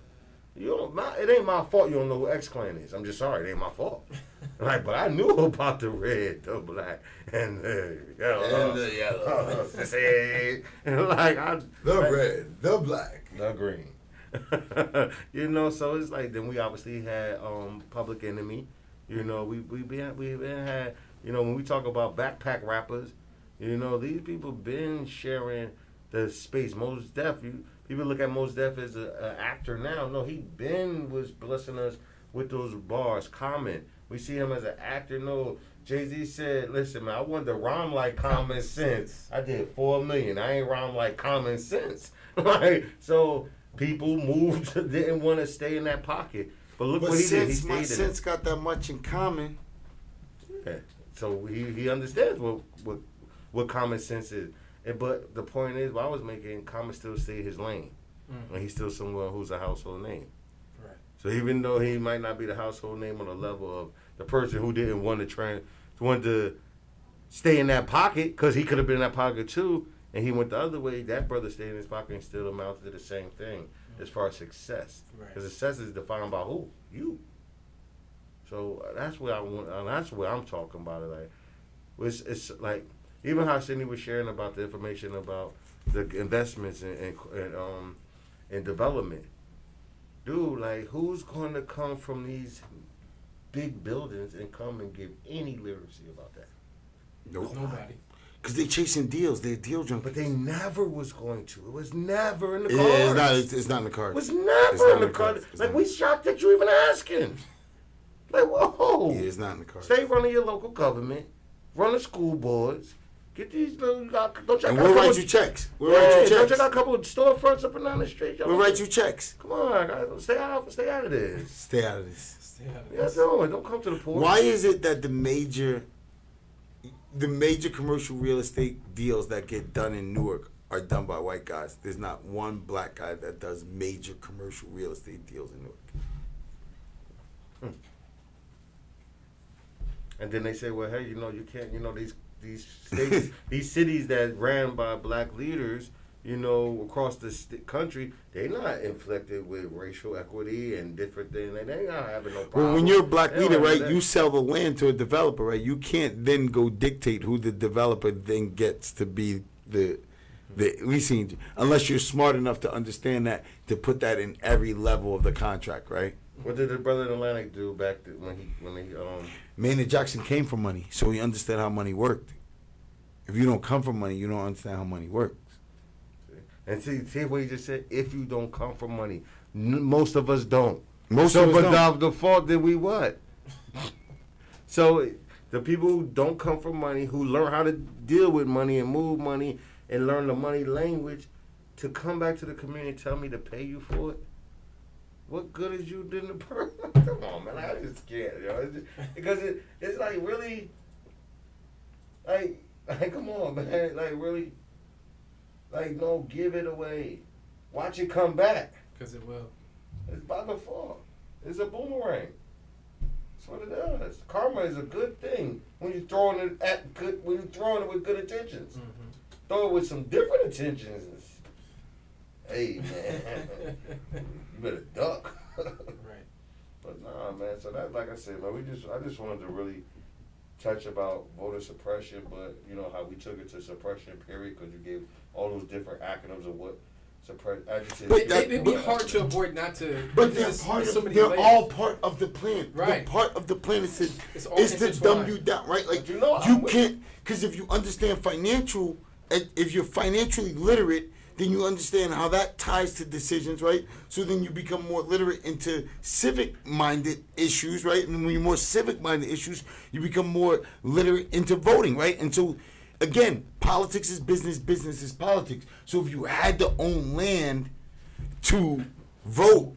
You don't. My, it ain't my fault. You don't know who X Clan is. I'm just sorry. It ain't my fault. [LAUGHS] like, but I knew about the red, the black, and the yellow. And the yellow. [LAUGHS] See? and like I. The like- red, the black. the green. [LAUGHS] you know, so it's like then we obviously had um Public Enemy. You know, we we been we been had you know when we talk about backpack rappers, you know these people been sharing the space. Mos Def, you people look at Mos Def as a, a actor now. No, he been was blessing us with those bars. Common, we see him as an actor. No, Jay Z said, "Listen, man, I wanted to rhyme like common sense. I did four million. I ain't rhyme like common sense. [LAUGHS] like so." People moved, [LAUGHS] didn't want to stay in that pocket. But look But what he did. He since my stayed it. sense got that much in common, Yeah. So he, he understands what, what what common sense is. And, but the point is, what I was making, common still stay his lane. Mm. And he's still someone who's a household name. Right. So even though he might not be the household name on the level of the person who didn't want to try, want to stay in that pocket, because he could have been in that pocket too, and he went the other way, that brother stayed in his pocket and still amounted to the same thing as far as success. Right. Because success is defined by who? You. So uh, that's what I want. Uh, that's what I'm talking about. It like, it's, it's like even how Cindy was sharing about the information about the investments and, and, and um and development. Dude, like who's going to come from these big buildings and come and give any literacy about that? Nobody. because they chasing deals. They're deal junkies. But they never was going to. It was never in the Yeah, cards. it's not. It's, it's not in the cards. It was It's never not in the cards. It's Like we shocked that you even asking. Like whoa. Yeah, it's not in the cards. Stay running your local government, run the school boards, get these little. You don't check And we'll write you checks. We'll yeah, write you checks. don't check out a couple of storefronts up and down the street. y'all. We'll write you checks. Come on, guys, stay out. Stay out of this. Stay out of this. Stay out of this. don't don't come to the port. Why is it that the major, the major commercial real estate deals that get done in Newark are done by white guys. There's not one black guy that does major commercial real estate deals in Newark. Hmm. And then they say, well, hey, you know, you can't, you know, these these states, [LAUGHS] these cities that ran by black leaders, you know, across the st- country, they not inflected with racial equity and different things. They they not having no problem. Well, when you're a black They leader, right, you sell the land to a developer, right? You can't then go dictate who the developer then gets to be the the leasing, unless you're smart enough to understand that to put that in every level of the contract, right? What did the brother in Atlantic do back to, when he when he um Maynard Jackson came from money, so he understood how money worked. If you don't come from money, you don't understand how money works. and see see what he just said? If you don't come from money, N- most of us don't. Most so, of us but don't. the, the fault did we what? [LAUGHS] so the people who don't come from money, who learn how to deal with money and move money and learn the money language, to come back to the community and tell me to pay you for it. What good is you doing the person? [LAUGHS] come on, man, I just can't, yo. It's just, because it, it's like really, like, like, come on, [LAUGHS] man, like really, like, no, give it away. Watch it come back. Because it will. It's by the fall. It's a boomerang. That's what it does. Karma is a good thing when you're throwing it at good when you're throwing it with good intentions. Mm-hmm. Throw it with some different intentions. Hey man, [LAUGHS] you better duck. [LAUGHS] Right. But nah, man. So that, like I said, man, we just I just wanted to really touch about voter suppression, but you know how we took it to suppression period because you gave all those different acronyms of what suppress adjectives. But It, that- it, it'd be hard to avoid not to. But because they're part of, they're layers. all part of the plan. Right. The part of the plan is to, It's all is to dumb you down, right? Like But you know, you I'm can't, because if you understand financial, if you're financially literate, then you understand how that ties to decisions, right? So then you become more literate into civic-minded issues, right? And when you're more civic-minded issues, you become more literate into voting, right? And so, again, politics is business, business is politics. So if you had to own land to vote,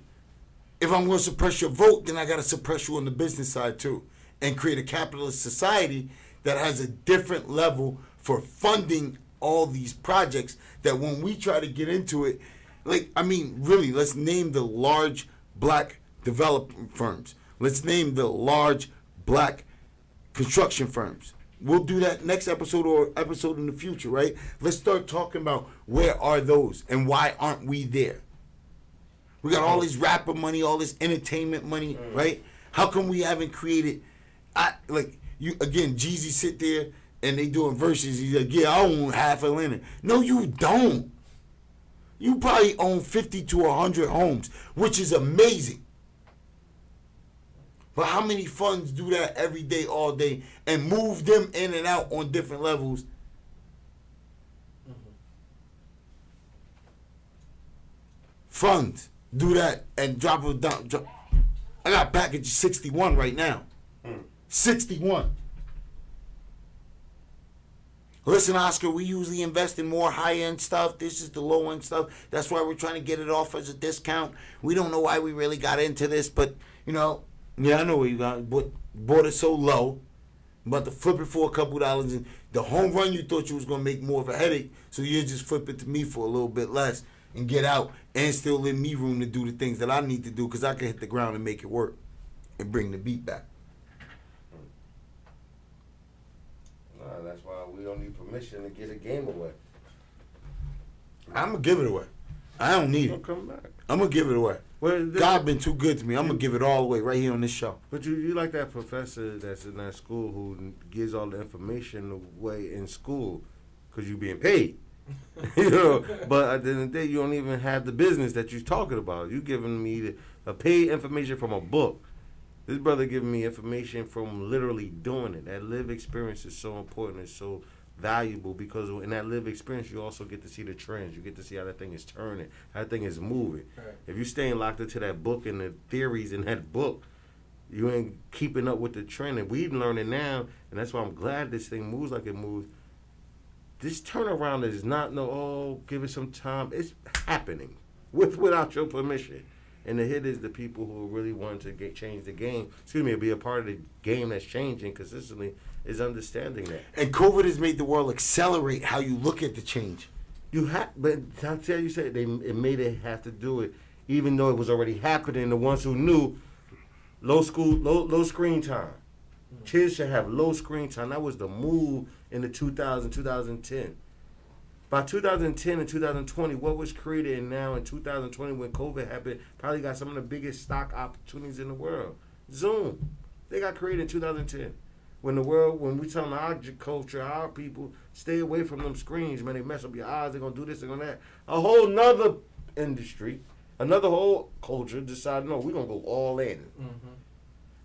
if I'm going to suppress your vote, then I got to suppress you on the business side too, and create a capitalist society that has a different level for funding all these projects. That when we try to get into it, like I mean, really, let's name the large black development firms. Let's name the large black construction firms. We'll do that next episode or episode in the future, right? Let's start talking about where are those and why aren't we there? We got all this rapper money, all this entertainment money, mm. right? How come we haven't created? I like you again. Jeezy sit there and they doing verses. He's like, "Yeah, I own half Atlanta." No, you don't. You probably own fifty to hundred homes, which is amazing. But how many funds do that every day, all day, and move them in and out on different levels? Funds do that and drop it down. Drop. I got package sixty one right now. Hmm. Sixty one. Listen, Oscar, we usually invest in more high end stuff. This is the low end stuff. That's why we're trying to get it off as a discount. We don't know why we really got into this, but you know, yeah, I know you got but bought it so low. But to flip it for a couple dollars and the home run you thought you was gonna make more of a headache, so you just flip it to me for a little bit less and get out and still leave me room to do the things that I need to do because I can hit the ground and make it work and bring the beat back. Nah, that's why we don't need permission to get a game away. I'm gonna give it away. I don't need Don't it. come back. I'm gonna give it away. Well, this- God been too good to me. I'm gonna give it all away right here on this show. But you, you like that professor that's in that school who gives all the information away in school because you're being paid. [LAUGHS] you know, but at the end of the day, you don't even have the business that you're talking about. You giving me the, a paid information from a book. This brother giving me information from literally doing it. That live experience is so important. It's so valuable because in that live experience, you also get to see the trends. You get to see how that thing is turning, how that thing is moving. Right. If you staying locked into that book and the theories in that book, you ain't keeping up with the trend. And we learning now, and that's why I'm glad this thing moves like it moves. This turnaround is not no oh give it some time. It's happening with without your permission. And the hit is the people who really want to get change the game. Excuse me, be a part of the game that's changing consistently is understanding that. And COVID has made the world accelerate how you look at the change. You have, but I tell you, said they it made it have to do it, even though it was already happening. The ones who knew, low school, low low screen time. Kids should have low screen time. That was the move in the 2000, 2010. By 2010 and 2020, what was created and now in 2020 when COVID happened, probably got some of the biggest stock opportunities in the world. Zoom. They got created in 2010. When the world, when we tell our culture, our people, stay away from them screens, man, they mess up your eyes, they're gonna do this, they're gonna that. A whole nother industry, another whole culture decided, no, we're gonna go all in. Mm-hmm.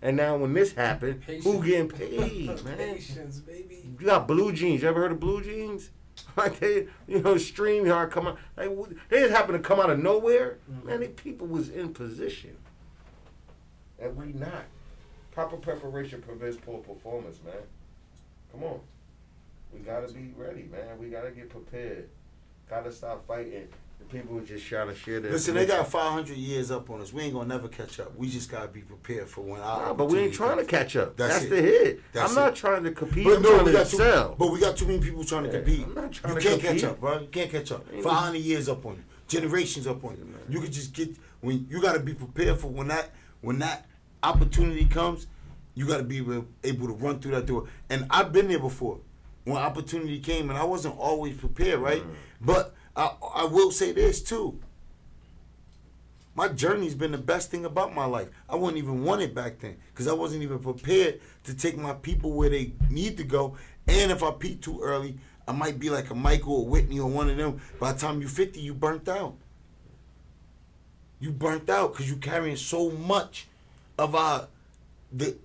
And now when this happened, who getting paid, man? [LAUGHS] Patience, baby. You got blue jeans. You ever heard of BlueJeans? [LAUGHS] Like they, you know, StreamYard come out. Like they just happen to come out of nowhere. Mhm. Man, people was in position, and we not. Proper preparation prevents poor performance, man. Come on, we gotta be ready, man. We gotta get prepared. Gotta stop fighting. The people who just trying to share their. Listen, they got 500 years up on us. We ain't gonna never catch up. We just gotta be prepared for when our. Nah, but we ain't trying to catch up. That's, That's the hit. That's I'm not trying to compete. But I'm no, we got too. excel. But we got too many people trying to Yeah, compete. I'm not trying you to can't compete. catch up, bro. You can't catch up. 500 years up on you. Generations up on you. You could just get when you got to be prepared for when that when that opportunity comes. You got to be able able to run through that door. And I've been there before when opportunity came, and I wasn't always prepared, right? Mm. But I I will say this too. My journey's been the best thing about my life. I wouldn't even want it back then because I wasn't even prepared to take my people where they need to go. And if I peak too early, I might be like a Michael or Whitney or one of them. By the time you're 50, you burnt out. You burnt out because you're carrying so much of our the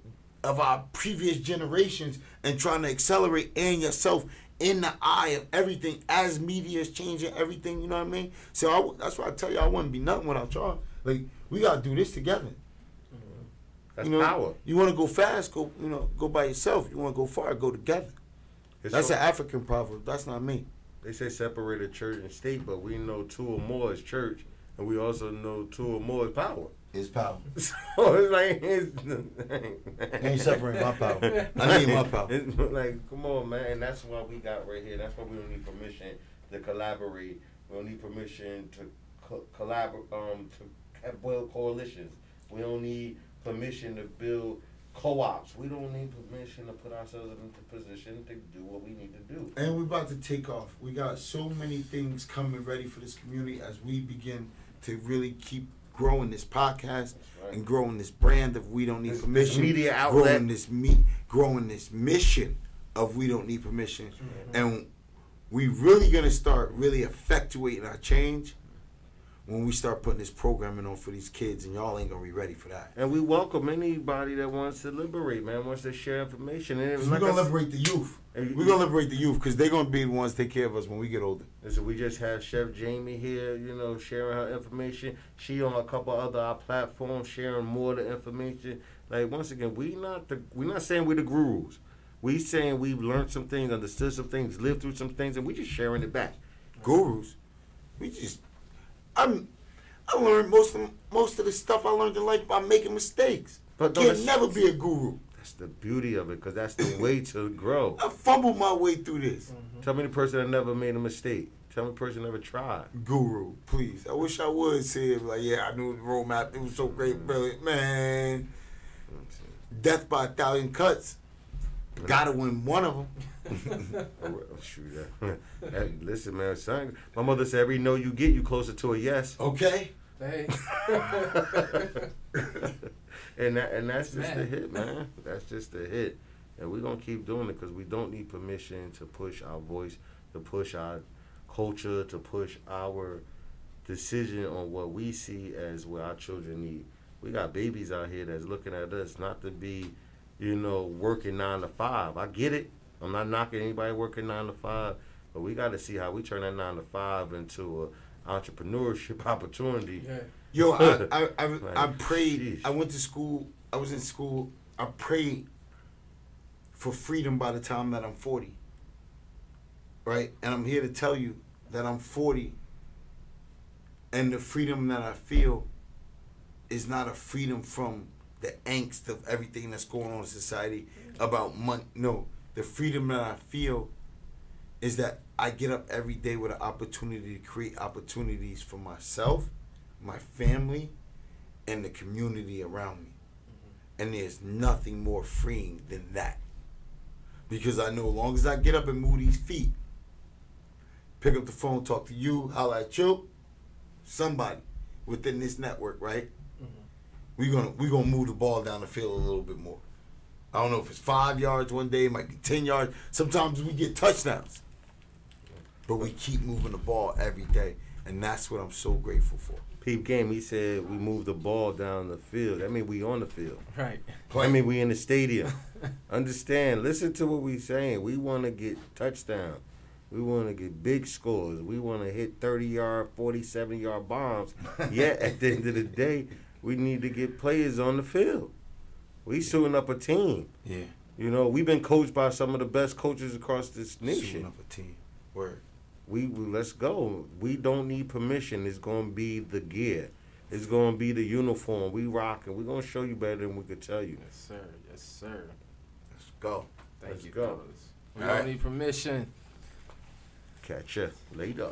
of our previous generations and trying to accelerate and yourself in the eye of everything as media is changing everything. You know what I mean? So I, that's why I tell you I wouldn't be nothing without y'all. Like we gotta do this together. Mm-hmm. That's you know, power. You want to go fast? Go you know go by yourself. You want to go far? Go together. It's That's so- an African proverb. That's not me. They say separated church and state, but we know two or more is church, and we also know two or more is power. It's power. [LAUGHS] So it's like it's, ain't separating my power. I need my power. It's like, come on, man, and that's why we got right here. That's why we don't need permission to collaborate. We don't need permission to co- collaborate, um, to have build coalitions. We don't need permission to build co-ops. We don't need permission to put ourselves into position to do what we need to do. And we're about to take off. We got so many things coming ready for this community as we begin to really keep growing this podcast right. and growing this brand of We Don't Need This- this Permission. media outlet. Growing this me growing this mission of We Don't Need Permission. Mm-hmm. And we really gonna start really effectuating our change when we start putting this programming on for these kids and y'all ain't gonna be ready for that. And we welcome anybody that wants to liberate, man, wants to share information. And like we're gonna s- liberate the youth. Uh, and- We're gonna liberate the youth because they're gonna be the ones to take care of us when we get older. Listen, we just had Chef Jamie here, you know, sharing her information. She on a couple other our platforms sharing more of the information. Like once again, we not the we not saying we're the gurus. We saying we've learned some things, understood some things, lived through some things, and we just sharing it back. gurus. We just, I'm, I learned most of most of the stuff I learned in life by making mistakes. But But no, can't never be a guru. That's the beauty of it, because that's the way to grow. I fumbled my way through this. Mm-hmm. Tell me the person that never made a mistake. Tell me the person that never tried. Guru, please. I wish I would say it like, yeah, I knew the roadmap. It was so great, mm. brilliant, man. Mm. Death by a thousand cuts. Mm. Gotta win one of them. Oh, shoot, that, [LAUGHS] that- listen, man, son. My mother said every no you get, you closer to a yes. Okay. Hey. [LAUGHS] [LAUGHS] and that, and that's just the hit, man. That's just the hit, and we're gonna keep doing it because we don't need permission to push our voice, to push our culture, to push our decision on what we see as what our children need. We got babies out here that's looking at us not to be, you know, working nine to five. I get it. I'm not knocking anybody working nine to five, but we got to see how we turn that nine to five into a entrepreneurship [LAUGHS] opportunity. Yeah. Yo, I I, [LAUGHS] I, Like, I prayed. sheesh. I went to school. I was in school. I prayed for freedom by the time that I'm 40. Right? And I'm here to tell you that I'm 40 and the freedom that I feel is not a freedom from the angst of everything that's going on in society about money. No, the freedom that I feel is that I get up every day with an opportunity to create opportunities for myself, my family, and the community around me. Mm-hmm. And there's nothing more freeing than that. Because I know as long as I get up and move these feet, pick up the phone, talk to you, holla at you, somebody within this network, right? Mm-hmm. We're gonna we gonna move the ball down the field a little bit more. I don't know if it's five yards one day, it might be ten yards. Sometimes we get touchdowns. But we keep moving the ball every day, and that's what I'm so grateful for. Peep game. He said we move the ball down the field. That mean we on the field. Right. I mean we in the stadium. [LAUGHS] Understand? Listen to what we saying. We want to get touchdown. We want to get big scores. We want to hit 30 yard, 47 yard bombs. [LAUGHS] Yet at the end of the day, we need to get players on the field. We suiting up a team. Yeah. You know, we've been coached by some of the best coaches across this Suiting nation. up a team. Word. We, we let's go. We don't need permission. It's gonna be the gear. It's gonna be the uniform. We rocking. We're gonna show you better than we could tell you. Yes, sir. Yes, sir. Let's go. Thank Let's you, go. fellas. We All don't right. need permission. Catch ya later.